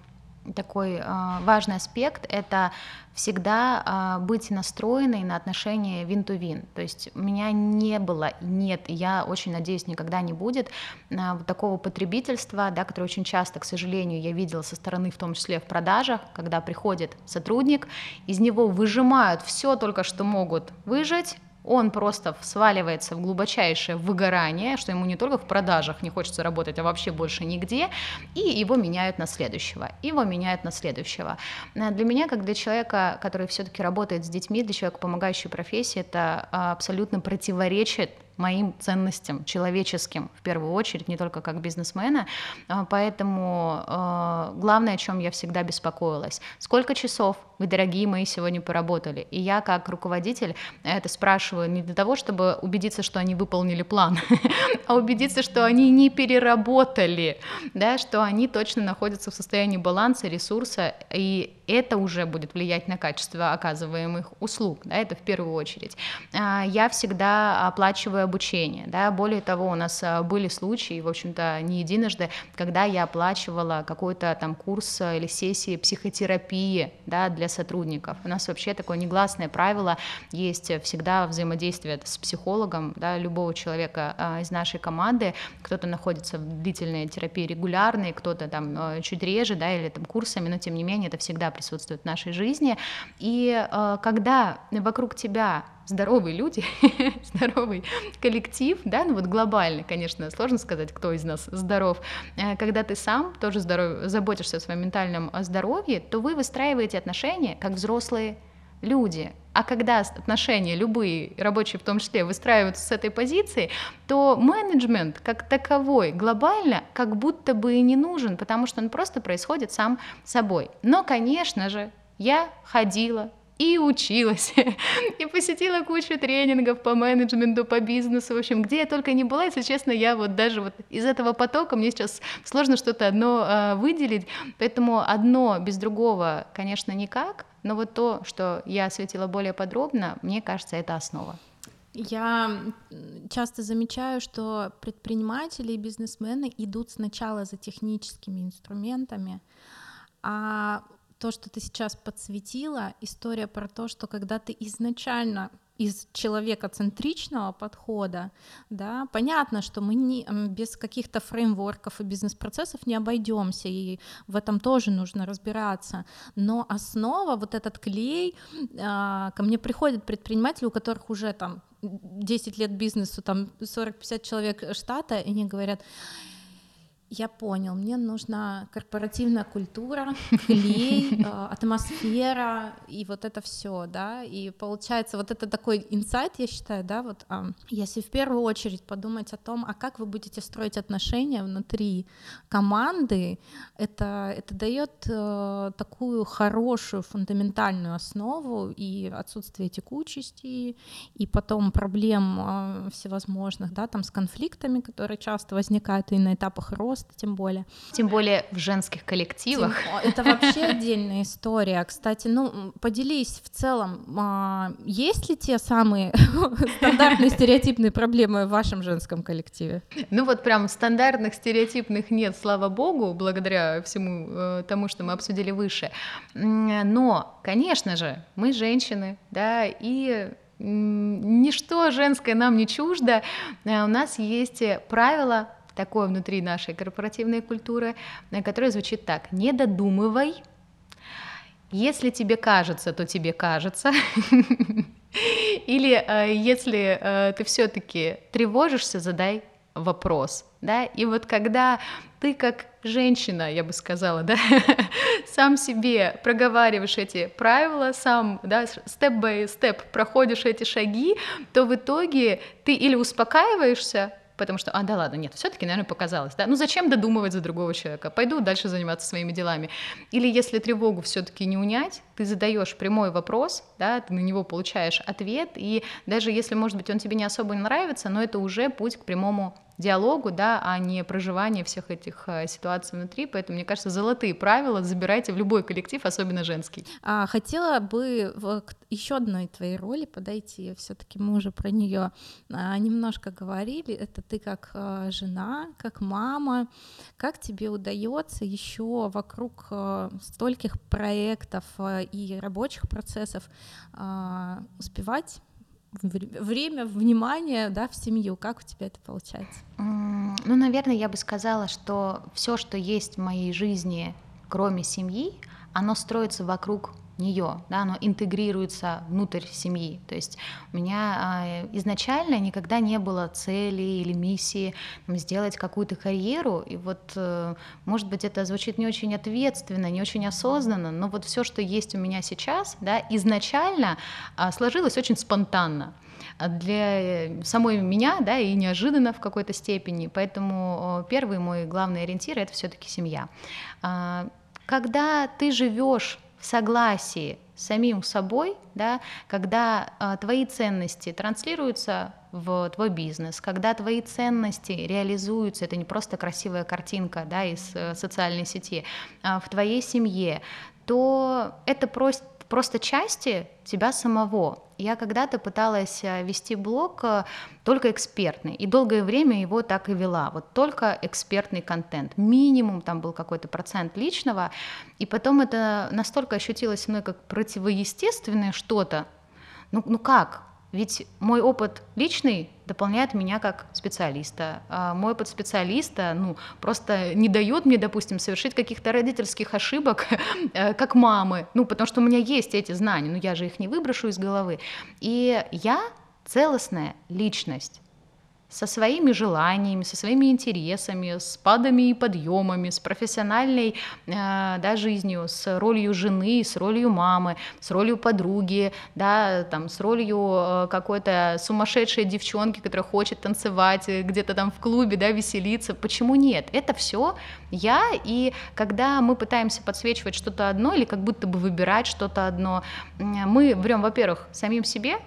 такой э, важный аспект — это всегда э, быть настроенной на отношения вин-то-вин. То есть у меня не было, нет, я очень надеюсь, никогда не будет э, такого потребительства, да, которое очень часто, к сожалению, я видела со стороны, в том числе в продажах, когда приходит сотрудник, из него выжимают все только, что могут выжать, он просто сваливается в глубочайшее выгорание, что ему не только в продажах не хочется работать, а вообще больше нигде, и его меняют на следующего, его меняют на следующего. Э, для меня, как для человека, который все-таки работает с детьми, для человека, помогающей профессии, это а, абсолютно противоречит моим ценностям человеческим в первую очередь, не только как бизнесмена. А, поэтому э, главное, о чем я всегда беспокоилась, сколько часов вы, дорогие мои, сегодня поработали. И я как руководитель это спрашиваю не для того, чтобы убедиться, что они выполнили план, а убедиться, что они не переработали, да, что они точно находятся в состоянии баланса, ресурса, и это уже будет влиять на качество оказываемых услуг, да, это в первую очередь. А, я всегда оплачиваю обучение, да, более того, у нас а, были случаи, в общем-то, не единожды, когда я оплачивала какой-то там курс или сессии психотерапии, да, для сотрудников. У нас вообще такое негласное правило есть всегда взаимодействие с психологом, да, любого человека а, из нашей команды, кто-то находится в длительной терапии регулярной, кто-то там чуть реже, да, или там курсами, но тем не менее это всегда присутствует в нашей жизни. И когда вокруг тебя здоровые люди, здоровый коллектив, да, ну вот глобально, конечно, сложно сказать, кто из нас здоров, э, когда ты сам тоже здоров, заботишься о своем ментальном здоровье, то вы выстраиваете отношения как взрослые люди. А когда отношения, любые, рабочие в том числе, выстраиваются с этой позиции, то менеджмент как таковой глобально как будто бы и не нужен, потому что он просто происходит сам собой. Но, конечно же, я ходила и училась, и посетила кучу тренингов по менеджменту, по бизнесу, в общем, где я только не была, если честно, я вот даже вот из этого потока мне сейчас сложно что-то одно э, выделить, поэтому одно без другого, конечно, никак, но вот то, что я осветила более подробно, мне кажется, это основа. Я часто замечаю, что предприниматели и бизнесмены идут сначала за техническими инструментами, А то, что ты сейчас подсветила, история про то, что когда ты изначально из человека-центричного подхода, да, понятно, что мы не, без каких-то фреймворков и бизнес-процессов не обойдемся, и в этом тоже нужно разбираться. Но основа, вот этот клей, а, ко мне приходят предприниматели, у которых уже там 10 лет бизнесу, там 40-50 человек штата, и они говорят, я понял, мне нужна корпоративная культура, клей, э, атмосфера и вот это все, да, и получается вот это такой инсайт, я считаю, да, вот если в первую очередь подумать о том, а как вы будете строить отношения внутри команды, это, это дает э, такую хорошую фундаментальную основу и отсутствие текучести, и потом проблем э, всевозможных, да, там с конфликтами, которые часто возникают и на этапах роста, роста, тем более. Тем более в женских коллективах. Тем, это вообще отдельная история. Кстати, ну, поделись в целом, а, есть ли те самые стандартные стереотипные проблемы в вашем женском коллективе? Ну вот прям стандартных стереотипных нет, слава богу, благодаря всему э, тому, что мы обсудили выше. Но, конечно же, мы женщины, да, и ничто женское нам не чуждо. Э, у нас есть правила такое внутри нашей корпоративной культуры, э, которое звучит так. Не додумывай, если тебе кажется, то тебе кажется. Или э, если э, ты все-таки тревожишься, задай вопрос, да, и вот когда ты как женщина, я бы сказала, да, сам себе проговариваешь эти правила, сам, да, степ-бай-степ проходишь эти шаги, то в итоге ты или успокаиваешься, потому что, а, да ладно, нет, все-таки, наверное, показалось, да, ну зачем додумывать за другого человека, пойду дальше заниматься своими делами. Или если тревогу все-таки не унять, ты задаешь прямой вопрос, да, ты на него получаешь ответ, и даже если, может быть, он тебе не особо нравится, но это уже путь к прямому диалогу, да, а не проживание всех этих э, ситуаций внутри. Поэтому, мне кажется, золотые правила забирайте в любой коллектив, особенно женский. А, хотела бы к еще одной твоей роли подойти. Все-таки мы уже про нее а, немножко говорили. Это ты как а, жена, как мама. Как тебе удается еще вокруг а, стольких проектов и рабочих процессов успевать время, внимание да, в семью. Как у тебя это получается? Ну, наверное, я бы сказала, что все, что есть в моей жизни, кроме семьи, оно строится вокруг нее, да, оно интегрируется внутрь семьи. То есть у меня э, изначально никогда не было цели или миссии там, сделать какую-то карьеру, и вот, э, может быть, это звучит не очень ответственно, не очень осознанно, но вот все, что есть у меня сейчас, да, изначально э, сложилось очень спонтанно для самой меня, да, и неожиданно в какой-то степени. Поэтому первый мой главный ориентир это все-таки семья. Когда ты живешь в согласии с самим собой, да, когда э, твои ценности транслируются в твой бизнес, когда твои ценности реализуются, это не просто красивая картинка да, из э, социальной сети, а в твоей семье, то это просто просто части тебя самого. Я когда-то пыталась э, вести блог э, только экспертный, и долгое время его так и вела, вот только экспертный контент, минимум там был какой-то процент личного, и потом это настолько ощутилось мной как противоестественное что-то, ну, ну как, ведь мой опыт личный дополняет меня как специалиста. А мой опыт специалиста ну, просто не дает мне, допустим, совершить каких-то родительских ошибок, э, как мамы. Ну, потому что у меня есть эти знания, но я же их не выброшу из головы. И я целостная личность со своими желаниями, со своими интересами, с падами и подъемами, с профессиональной э, да, жизнью, с ролью жены, с ролью мамы, с ролью подруги, да, там, с ролью э, какой-то сумасшедшей девчонки, которая хочет танцевать э, где-то там в клубе, да, веселиться. Почему нет? Это все я, и когда мы пытаемся подсвечивать что-то одно или как будто бы выбирать что-то одно, мы врем, во-первых, самим себе,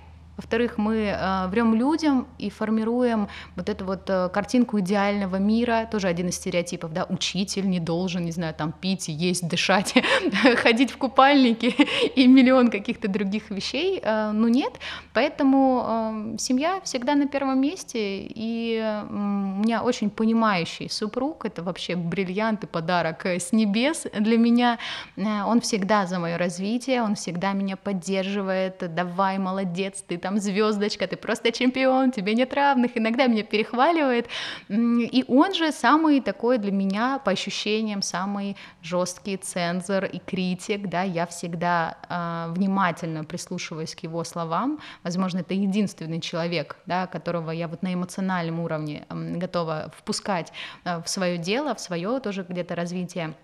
Во-вторых, мы э, врем людям и формируем вот эту вот э, картинку идеального мира, тоже один из стереотипов, да, учитель не должен, не знаю, там пить, есть, дышать, ходить в купальнике и миллион каких-то других вещей, э, ну нет, поэтому семья всегда на первом месте, и у меня очень понимающий супруг, это вообще бриллиант и подарок с небес для меня, он всегда за мое развитие, он всегда меня поддерживает, давай, молодец, ты там звездочка, ты просто чемпион, тебе нет равных, иногда меня перехваливает, и он же самый такой для меня, по ощущениям, самый жесткий цензор и критик, да, я всегда э, внимательно прислушиваюсь к его словам, возможно, это единственный человек, да, которого я вот на эмоциональном уровне э, готова впускать э, в свое дело, в свое тоже где-то развитие.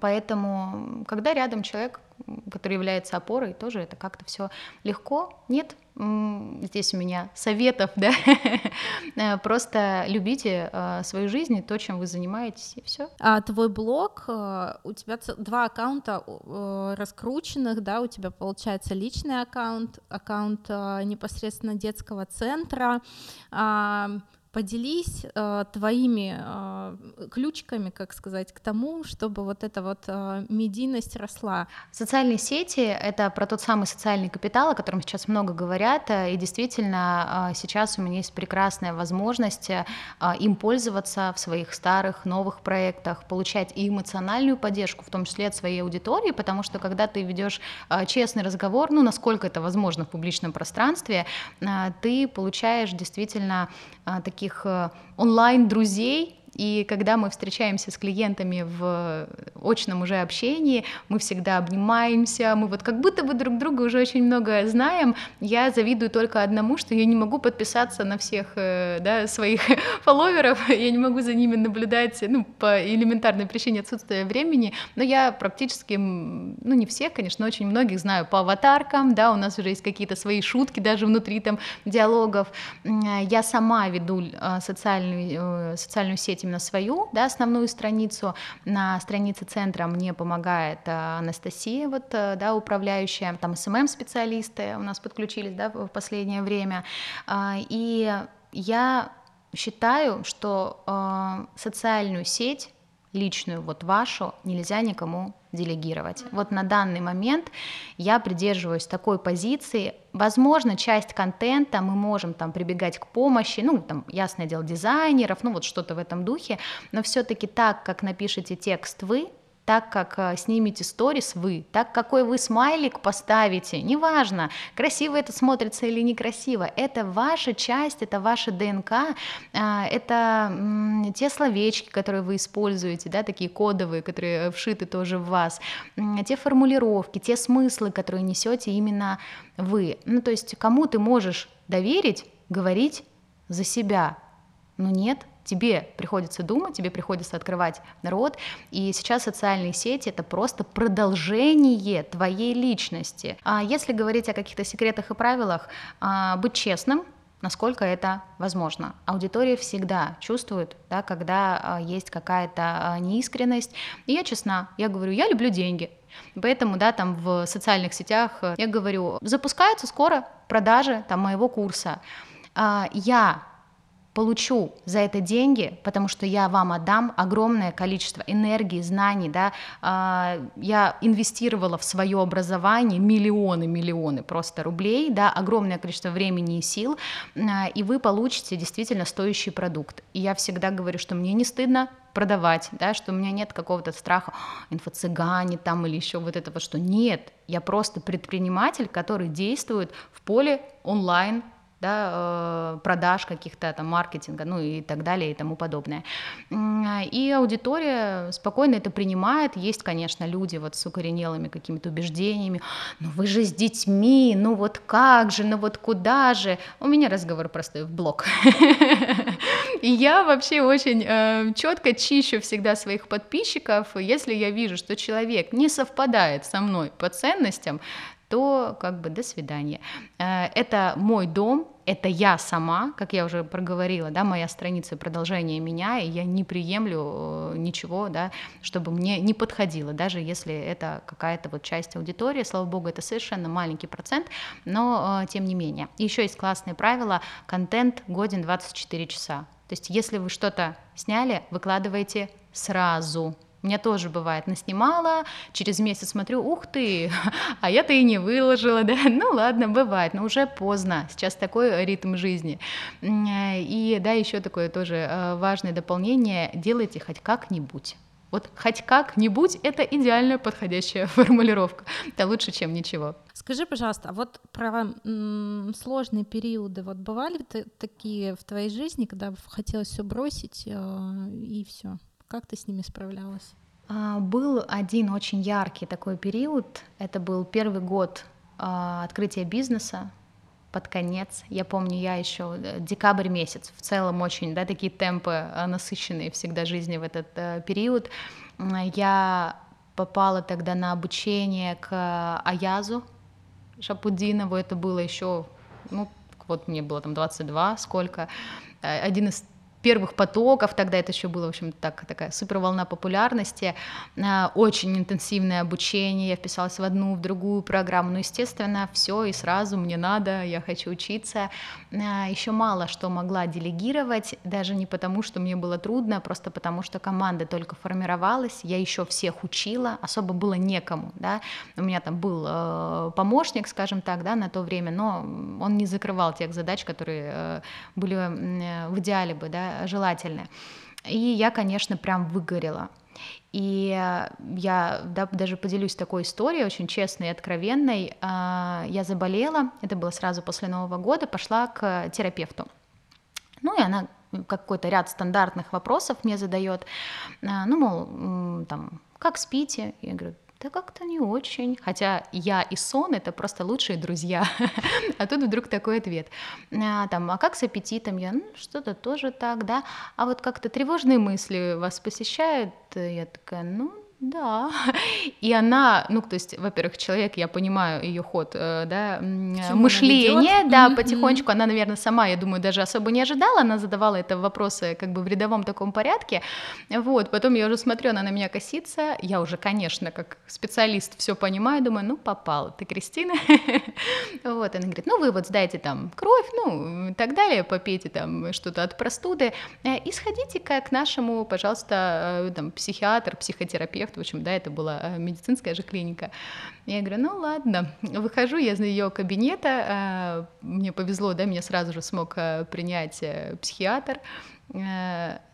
Поэтому, когда рядом человек, который является опорой, тоже это как-то все легко. Нет, здесь у меня советов, да, э, просто любите э, свою жизнь и то, чем вы занимаетесь, и все. А твой блог, э, у тебя два аккаунта раскрученных, да, у тебя получается личный аккаунт, аккаунт непосредственно детского центра, Поделись э, твоими э, ключиками, как сказать, к тому, чтобы вот эта вот э, медийность росла. Социальные сети — это про тот самый социальный капитал, о котором сейчас много говорят, э, и действительно э, сейчас у меня есть прекрасная возможность э, им пользоваться в своих старых, новых проектах, получать и эмоциональную поддержку, в том числе от своей аудитории, потому что когда ты ведешь э, честный разговор, ну, насколько это возможно в публичном пространстве, э, ты получаешь действительно э, такие таких э, онлайн-друзей, и когда мы встречаемся с клиентами в очном уже общении, мы всегда обнимаемся, мы вот как будто бы друг друга уже очень много знаем. Я завидую только одному, что я не могу подписаться на всех э, да, своих фолловеров, я не могу за ними наблюдать, ну, по элементарной причине отсутствия времени, но я практически, ну, не всех, конечно, очень многих знаю по аватаркам, да, у нас уже есть какие-то свои шутки даже внутри там диалогов. Я сама веду э, социальную, э, социальную сеть именно свою, да, основную страницу. На странице центра мне помогает э, Анастасия, вот, э, да, управляющая, там СММ-специалисты у нас подключились, да, в последнее время. А, и я считаю, что э, социальную сеть личную, вот вашу, нельзя никому делегировать. Вот на данный момент я придерживаюсь такой позиции. Возможно, часть контента мы можем там прибегать к помощи, ну, там, ясное дело, дизайнеров, ну, вот что-то в этом духе, но все-таки так, как напишите текст вы, так, как э, снимете сторис вы, так, какой вы смайлик поставите, неважно, красиво это смотрится или некрасиво, это ваша часть, это ваша ДНК, а, это те словечки, которые вы используете, да, такие кодовые, которые вшиты тоже в вас, те формулировки, те смыслы, которые несете именно вы. Ну, то есть кому ты можешь доверить говорить за себя, но нет, тебе приходится думать, тебе приходится открывать народ, и сейчас социальные сети это просто продолжение твоей личности. А если говорить о каких-то секретах и правилах, а, быть честным, насколько это возможно. Аудитория всегда чувствует, да, когда а, есть какая-то а, неискренность. И я честна, я говорю, я люблю деньги. Поэтому, да, там в социальных сетях э, я говорю, запускаются скоро продажи там моего курса. Я получу за это деньги, потому что я вам отдам огромное количество энергии, знаний, да, а, я инвестировала в свое образование миллионы, миллионы просто рублей, да, огромное количество времени и сил, а, и вы получите действительно стоящий продукт. И я всегда говорю, что мне не стыдно продавать, да, что у меня нет какого-то страха инфо-цыгане там или еще вот этого, что нет, я просто предприниматель, который действует в поле онлайн да, э, продаж каких-то там маркетинга, ну и так далее и тому подобное. И аудитория спокойно это принимает. Есть, конечно, люди вот с укоренелыми какими-то убеждениями. Ну вы же с детьми, ну вот как же, ну вот куда же? У меня разговор простой в блог. И я вообще очень э, четко чищу всегда своих подписчиков. Если я вижу, что человек не совпадает со мной по ценностям, то как бы до свидания. Э, это мой дом, это я сама, как я уже проговорила, да, моя страница продолжение меня, и я не приемлю э, ничего, да, чтобы мне не подходило, даже если это какая-то вот часть аудитории, слава богу, это совершенно маленький процент, но э, тем не менее. еще есть классные правила, контент годен 24 часа, то есть если вы что-то сняли, выкладывайте сразу, у меня тоже бывает, наснимала, через месяц смотрю, ух ты, а я-то и не выложила, да, ну ладно, бывает, но уже поздно, сейчас такой ритм жизни. И да, еще такое тоже э, важное дополнение, делайте хоть как-нибудь. Вот хоть как-нибудь это идеальная подходящая формулировка. Это лучше, чем ничего. Скажи, пожалуйста, а вот про м, сложные периоды, вот бывали такие в твоей жизни, когда хотелось все бросить э, и все? Как ты с ними справлялась? А, был один очень яркий такой период. Это был первый год а, открытия бизнеса под конец. Я помню, я еще э, декабрь месяц. В целом очень, да, такие темпы а, насыщенные всегда жизни в этот uh, период. Я попала тогда на обучение к Аязу Шапудинову. Это было еще, ну, вот мне было там 22, сколько. Э, один из первых потоков, тогда это еще было, в общем, так, такая супер волна популярности, а, очень интенсивное обучение, я вписалась в одну, в другую программу, ну, естественно, все и сразу мне надо, я хочу учиться. А, еще мало что могла делегировать, даже не потому, что мне было трудно, а просто потому, что команда только формировалась, я еще всех учила, особо было некому, да, у меня там был э, помощник, скажем так, да, на то время, но он не закрывал тех задач, которые э, были э, в идеале бы, да, желательное. И я, конечно, прям выгорела. И я да, даже поделюсь такой историей, очень честной и откровенной. А, я заболела, это было сразу после Нового года, пошла к терапевту. Ну и она какой-то ряд стандартных вопросов мне задает. А, ну, мол, там, как спите? Я говорю, да как-то не очень. Хотя я и сон — это просто лучшие друзья. а тут вдруг такой ответ. А, там, а как с аппетитом? Я, ну, что-то тоже так, да. А вот как-то тревожные мысли вас посещают? Я такая, ну, да. И она, ну, то есть, во-первых, человек, я понимаю ее ход, э, да, мышление, да, mm-hmm. потихонечку, она, наверное, сама, я думаю, даже особо не ожидала, она задавала это вопросы как бы в рядовом таком порядке, вот, потом я уже смотрю, она на меня косится, я уже, конечно, как специалист все понимаю, думаю, ну, попала ты, Кристина, вот, она говорит, ну, вы вот сдайте там кровь, ну, и так далее, попейте там что-то от простуды, э, и сходите-ка к нашему, пожалуйста, э, там, психиатр, психотерапевт, терапевт, в общем, да, это была э, медицинская же клиника. Я говорю, ну ладно, выхожу я из ее кабинета, э, мне повезло, да, меня сразу же смог э, принять психиатр,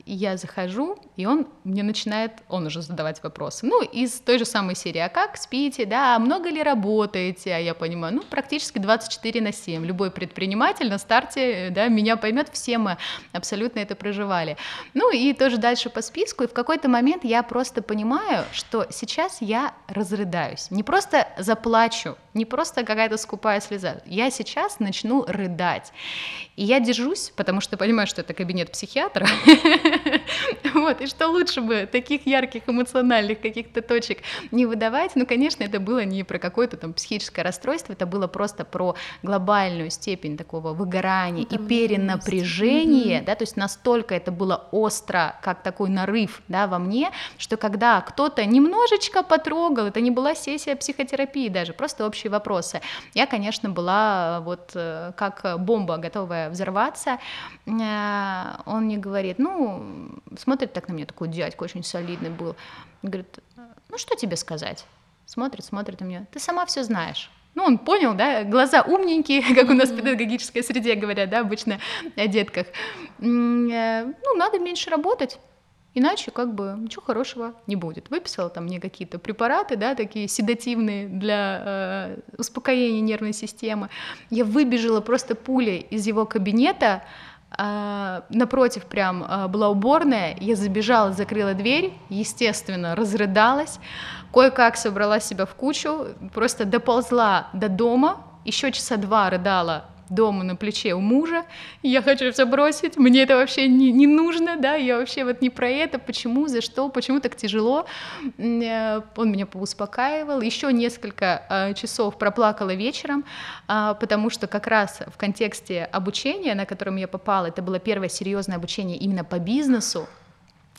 и я захожу, и он мне начинает, он уже задавать вопросы. Ну, из той же самой серии, а как спите, да, много ли работаете, а я понимаю, ну, практически 24 на 7. Любой предприниматель на старте, да, меня поймет, все мы абсолютно это проживали. Ну, и тоже дальше по списку, и в какой-то момент я просто понимаю, что сейчас я разрыдаюсь, не просто заплачу, не просто какая-то скупая слеза, я сейчас начну рыдать. И я держусь, потому что понимаю, что это кабинет психиатра, Вот, и что лучше бы таких ярких эмоциональных каких-то точек не выдавать. Ну, конечно, это было не про какое-то там психическое расстройство, это было просто про глобальную степень такого выгорания и перенапряжения, да, то есть настолько это было остро, как такой нарыв, да, во мне, что когда кто-то немножечко потрогал, это не была сессия психотерапии даже, просто общие вопросы, я, конечно, была вот э, как бомба, готовая взорваться, э, он мне говорит, ну, смотрит так на меня, такой дядька очень солидный был. Говорит, ну что тебе сказать? Смотрит, смотрит на меня. Ты сама все знаешь. Ну, он понял, да, глаза умненькие, как у нас в педагогической среде говорят, да, обычно о детках. Э, ну, надо меньше работать, иначе как бы ничего хорошего не будет. Выписала там мне какие-то препараты, да, такие седативные для э, успокоения нервной системы. Я выбежала просто пулей из его кабинета, напротив прям а, была уборная, я забежала, закрыла дверь, естественно, разрыдалась, кое-как собрала себя в кучу, просто доползла до дома, еще часа два рыдала дома на плече у мужа, я хочу все бросить, мне это вообще не, не нужно, да, я вообще вот не про это, почему, за что, почему так тяжело. Э, он меня успокаивал, еще несколько э, часов проплакала вечером, э, потому что как раз в контексте обучения, на котором я попала, это было первое серьезное обучение именно по бизнесу,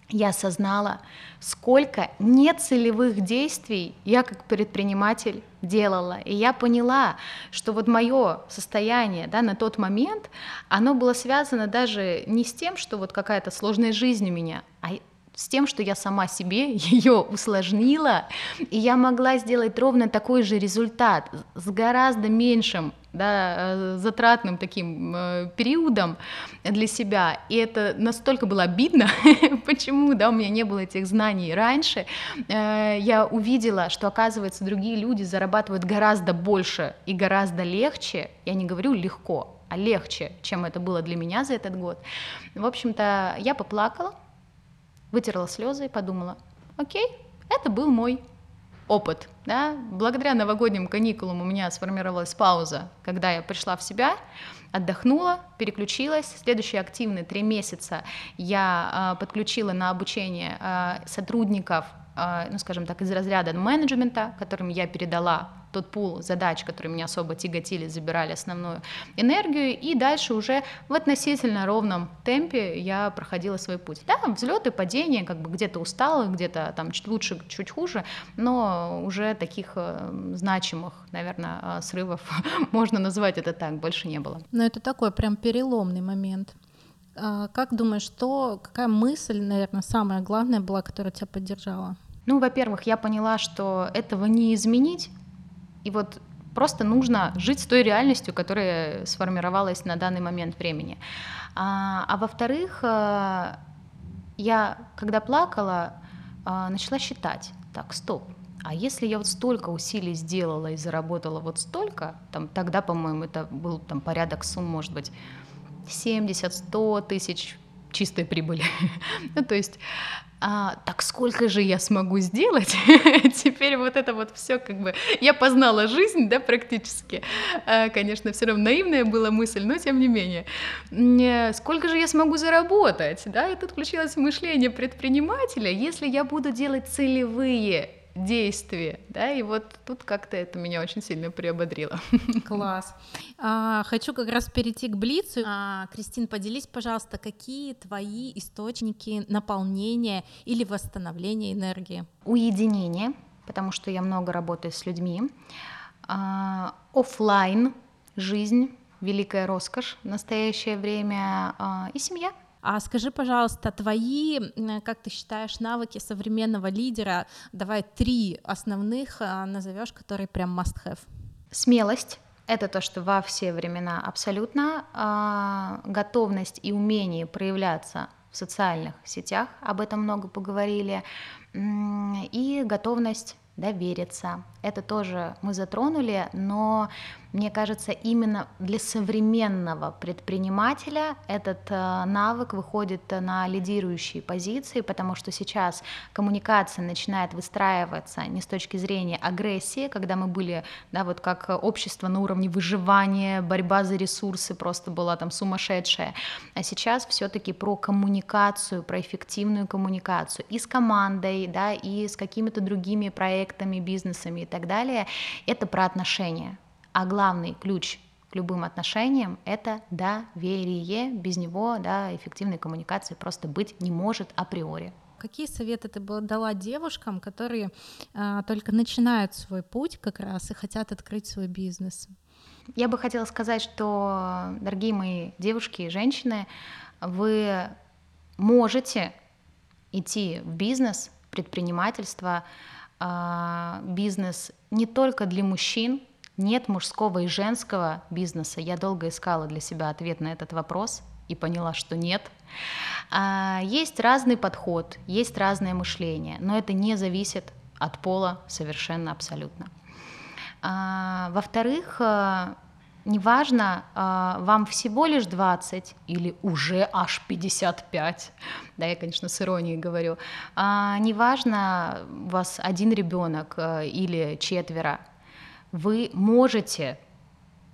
я осознала, сколько нецелевых действий я как предприниматель делала. И я поняла, что вот мое состояние да, на тот момент, оно было связано даже не с тем, что вот какая-то сложная жизнь у меня, а с тем, что я сама себе ее усложнила, и я могла сделать ровно такой же результат с гораздо меньшим да, э, затратным таким э, периодом для себя. И это настолько было обидно, почему да, у меня не было этих знаний раньше. Э, я увидела, что, оказывается, другие люди зарабатывают гораздо больше и гораздо легче. Я не говорю легко, а легче, чем это было для меня за этот год. В общем-то, я поплакала, вытерла слезы и подумала, окей, это был мой опыт. Да? Благодаря новогодним каникулам у меня сформировалась пауза, когда я пришла в себя, отдохнула, переключилась. Следующие активные три месяца я э, подключила на обучение э, сотрудников, ну, скажем так, из разряда менеджмента, которым я передала тот пул задач, которые меня особо тяготили, забирали основную энергию, и дальше уже в относительно ровном темпе я проходила свой путь. Да, взлеты, падения, как бы где-то устала, где-то там чуть лучше, чуть хуже, но уже таких э, значимых, наверное, э, срывов, можно назвать это так, больше не было. Но это такой прям переломный момент. А как думаешь, что, какая мысль, наверное, самая главная была, которая тебя поддержала? Ну, во-первых, я поняла, что этого не изменить, и вот просто нужно жить с той реальностью, которая сформировалась на данный момент времени. А, а во-вторых, э, я, когда плакала, э, начала считать, так, стоп, а если я вот столько усилий сделала и заработала вот столько, там, тогда, по-моему, это был там порядок сумм, может быть, 70-100 тысяч чистой прибыли. ну, то есть а, так сколько же я смогу сделать? Теперь вот это вот все как бы... Я познала жизнь, да, практически. А, конечно, все равно наивная была мысль, но тем не менее. Сколько же я смогу заработать? Да, и тут включилось мышление предпринимателя. Если я буду делать целевые действие, да, и вот тут как-то это меня очень сильно приободрило. Класс. А, хочу как раз перейти к Блицу. А, Кристин, поделись, пожалуйста, какие твои источники наполнения или восстановления энергии? Уединение, потому что я много работаю с людьми. А, офлайн жизнь, великая роскошь в настоящее время а, и семья — а скажи, пожалуйста, твои, как ты считаешь, навыки современного лидера, давай три основных а, назовешь, которые прям must have. Смелость, это то, что во все времена абсолютно. А, готовность и умение проявляться в социальных сетях, об этом много поговорили. И готовность довериться. Это тоже мы затронули, но мне кажется, именно для современного предпринимателя этот э, навык выходит на лидирующие позиции, потому что сейчас коммуникация начинает выстраиваться не с точки зрения агрессии, когда мы были, да, вот как общество на уровне выживания, борьба за ресурсы просто была там сумасшедшая, а сейчас все-таки про коммуникацию, про эффективную коммуникацию и с командой, да, и с какими-то другими проектами, бизнесами и так далее. Это про отношения а главный ключ к любым отношениям — это доверие. Без него да, эффективной коммуникации просто быть не может априори. Какие советы ты бы дала девушкам, которые а, только начинают свой путь как раз и хотят открыть свой бизнес? Я бы хотела сказать, что, дорогие мои девушки и женщины, вы можете идти в бизнес, предпринимательство, бизнес не только для мужчин, нет мужского и женского бизнеса. Я долго искала для себя ответ на этот вопрос и поняла, что нет. А, есть разный подход, есть разное мышление, но это не зависит от пола совершенно абсолютно. А, во-вторых, а, неважно, вам всего лишь 20 или уже аж 55, да, я, конечно, с иронией говорю, неважно, у вас один ребенок или четверо, вы можете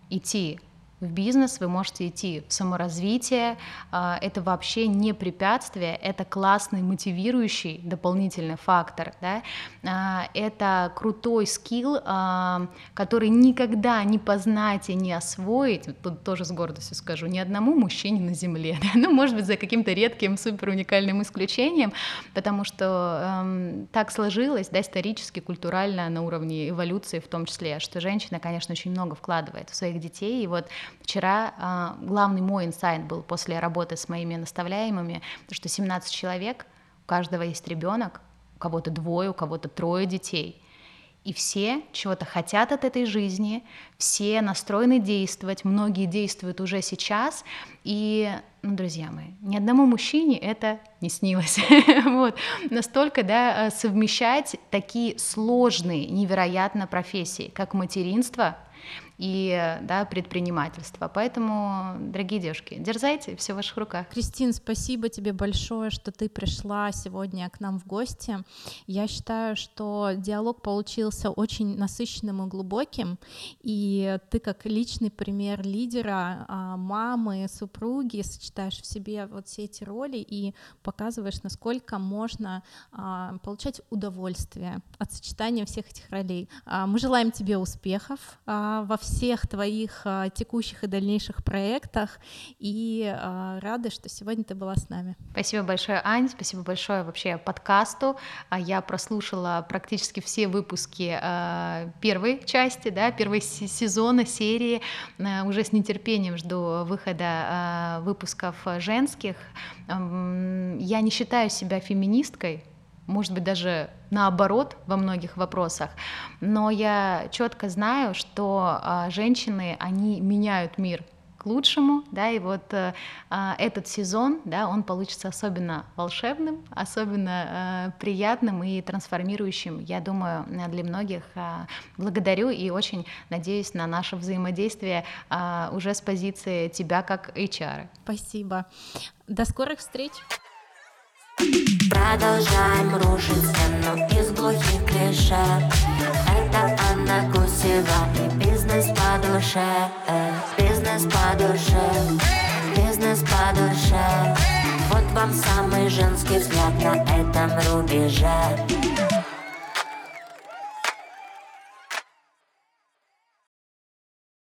идти в бизнес, вы можете идти в саморазвитие. А, это вообще не препятствие, это классный мотивирующий дополнительный фактор. Да? А, это крутой скилл, а, который никогда не познать и не освоить, тут тоже с гордостью скажу, ни одному мужчине на Земле. Да? Ну, может быть, за каким-то редким, супер уникальным исключением, потому что эм, так сложилось, да, исторически, культурально, на уровне эволюции в том числе, что женщина, конечно, очень много вкладывает в своих детей. И вот вчера э, главный мой инсайт был после работы с моими наставляемыми, что 17 человек, у каждого есть ребенок, у кого-то двое, у кого-то трое детей. И все чего-то хотят от этой жизни, все настроены действовать, многие действуют уже сейчас. И, ну, друзья мои, ни одному мужчине это не снилось. вот. Настолько, да, совмещать такие сложные, невероятно профессии, как материнство — и да, предпринимательства. Поэтому, дорогие девушки, дерзайте, все в ваших руках. Кристин, спасибо тебе большое, что ты пришла сегодня к нам в гости. Я считаю, что диалог получился очень насыщенным и глубоким, и ты как личный пример лидера, а, мамы, супруги сочетаешь в себе вот все эти роли и показываешь, насколько можно а, получать удовольствие от сочетания всех этих ролей. А, мы желаем тебе успехов во всех твоих а, текущих и дальнейших проектах и а, рада, что сегодня ты была с нами. Спасибо большое, Ань, спасибо большое вообще подкасту. А Я прослушала практически все выпуски первой части, да, первой сезона, серии. Уже с нетерпением жду выхода выпусков женских. Я не считаю себя феминисткой, может быть, даже наоборот во многих вопросах, но я четко знаю, что а, женщины, они меняют мир к лучшему, да, и вот э, а, этот сезон, да, он получится особенно волшебным, особенно э, приятным и трансформирующим, я думаю, для многих. Э, благодарю и очень надеюсь на наше взаимодействие э, уже с позиции тебя как HR. Спасибо. До скорых встреч! Продолжаем рушить стену из глухих клише. Это Анна Гусева и бизнес по душе Бизнес по душе, бизнес по душе Вот вам самый женский взгляд на этом рубеже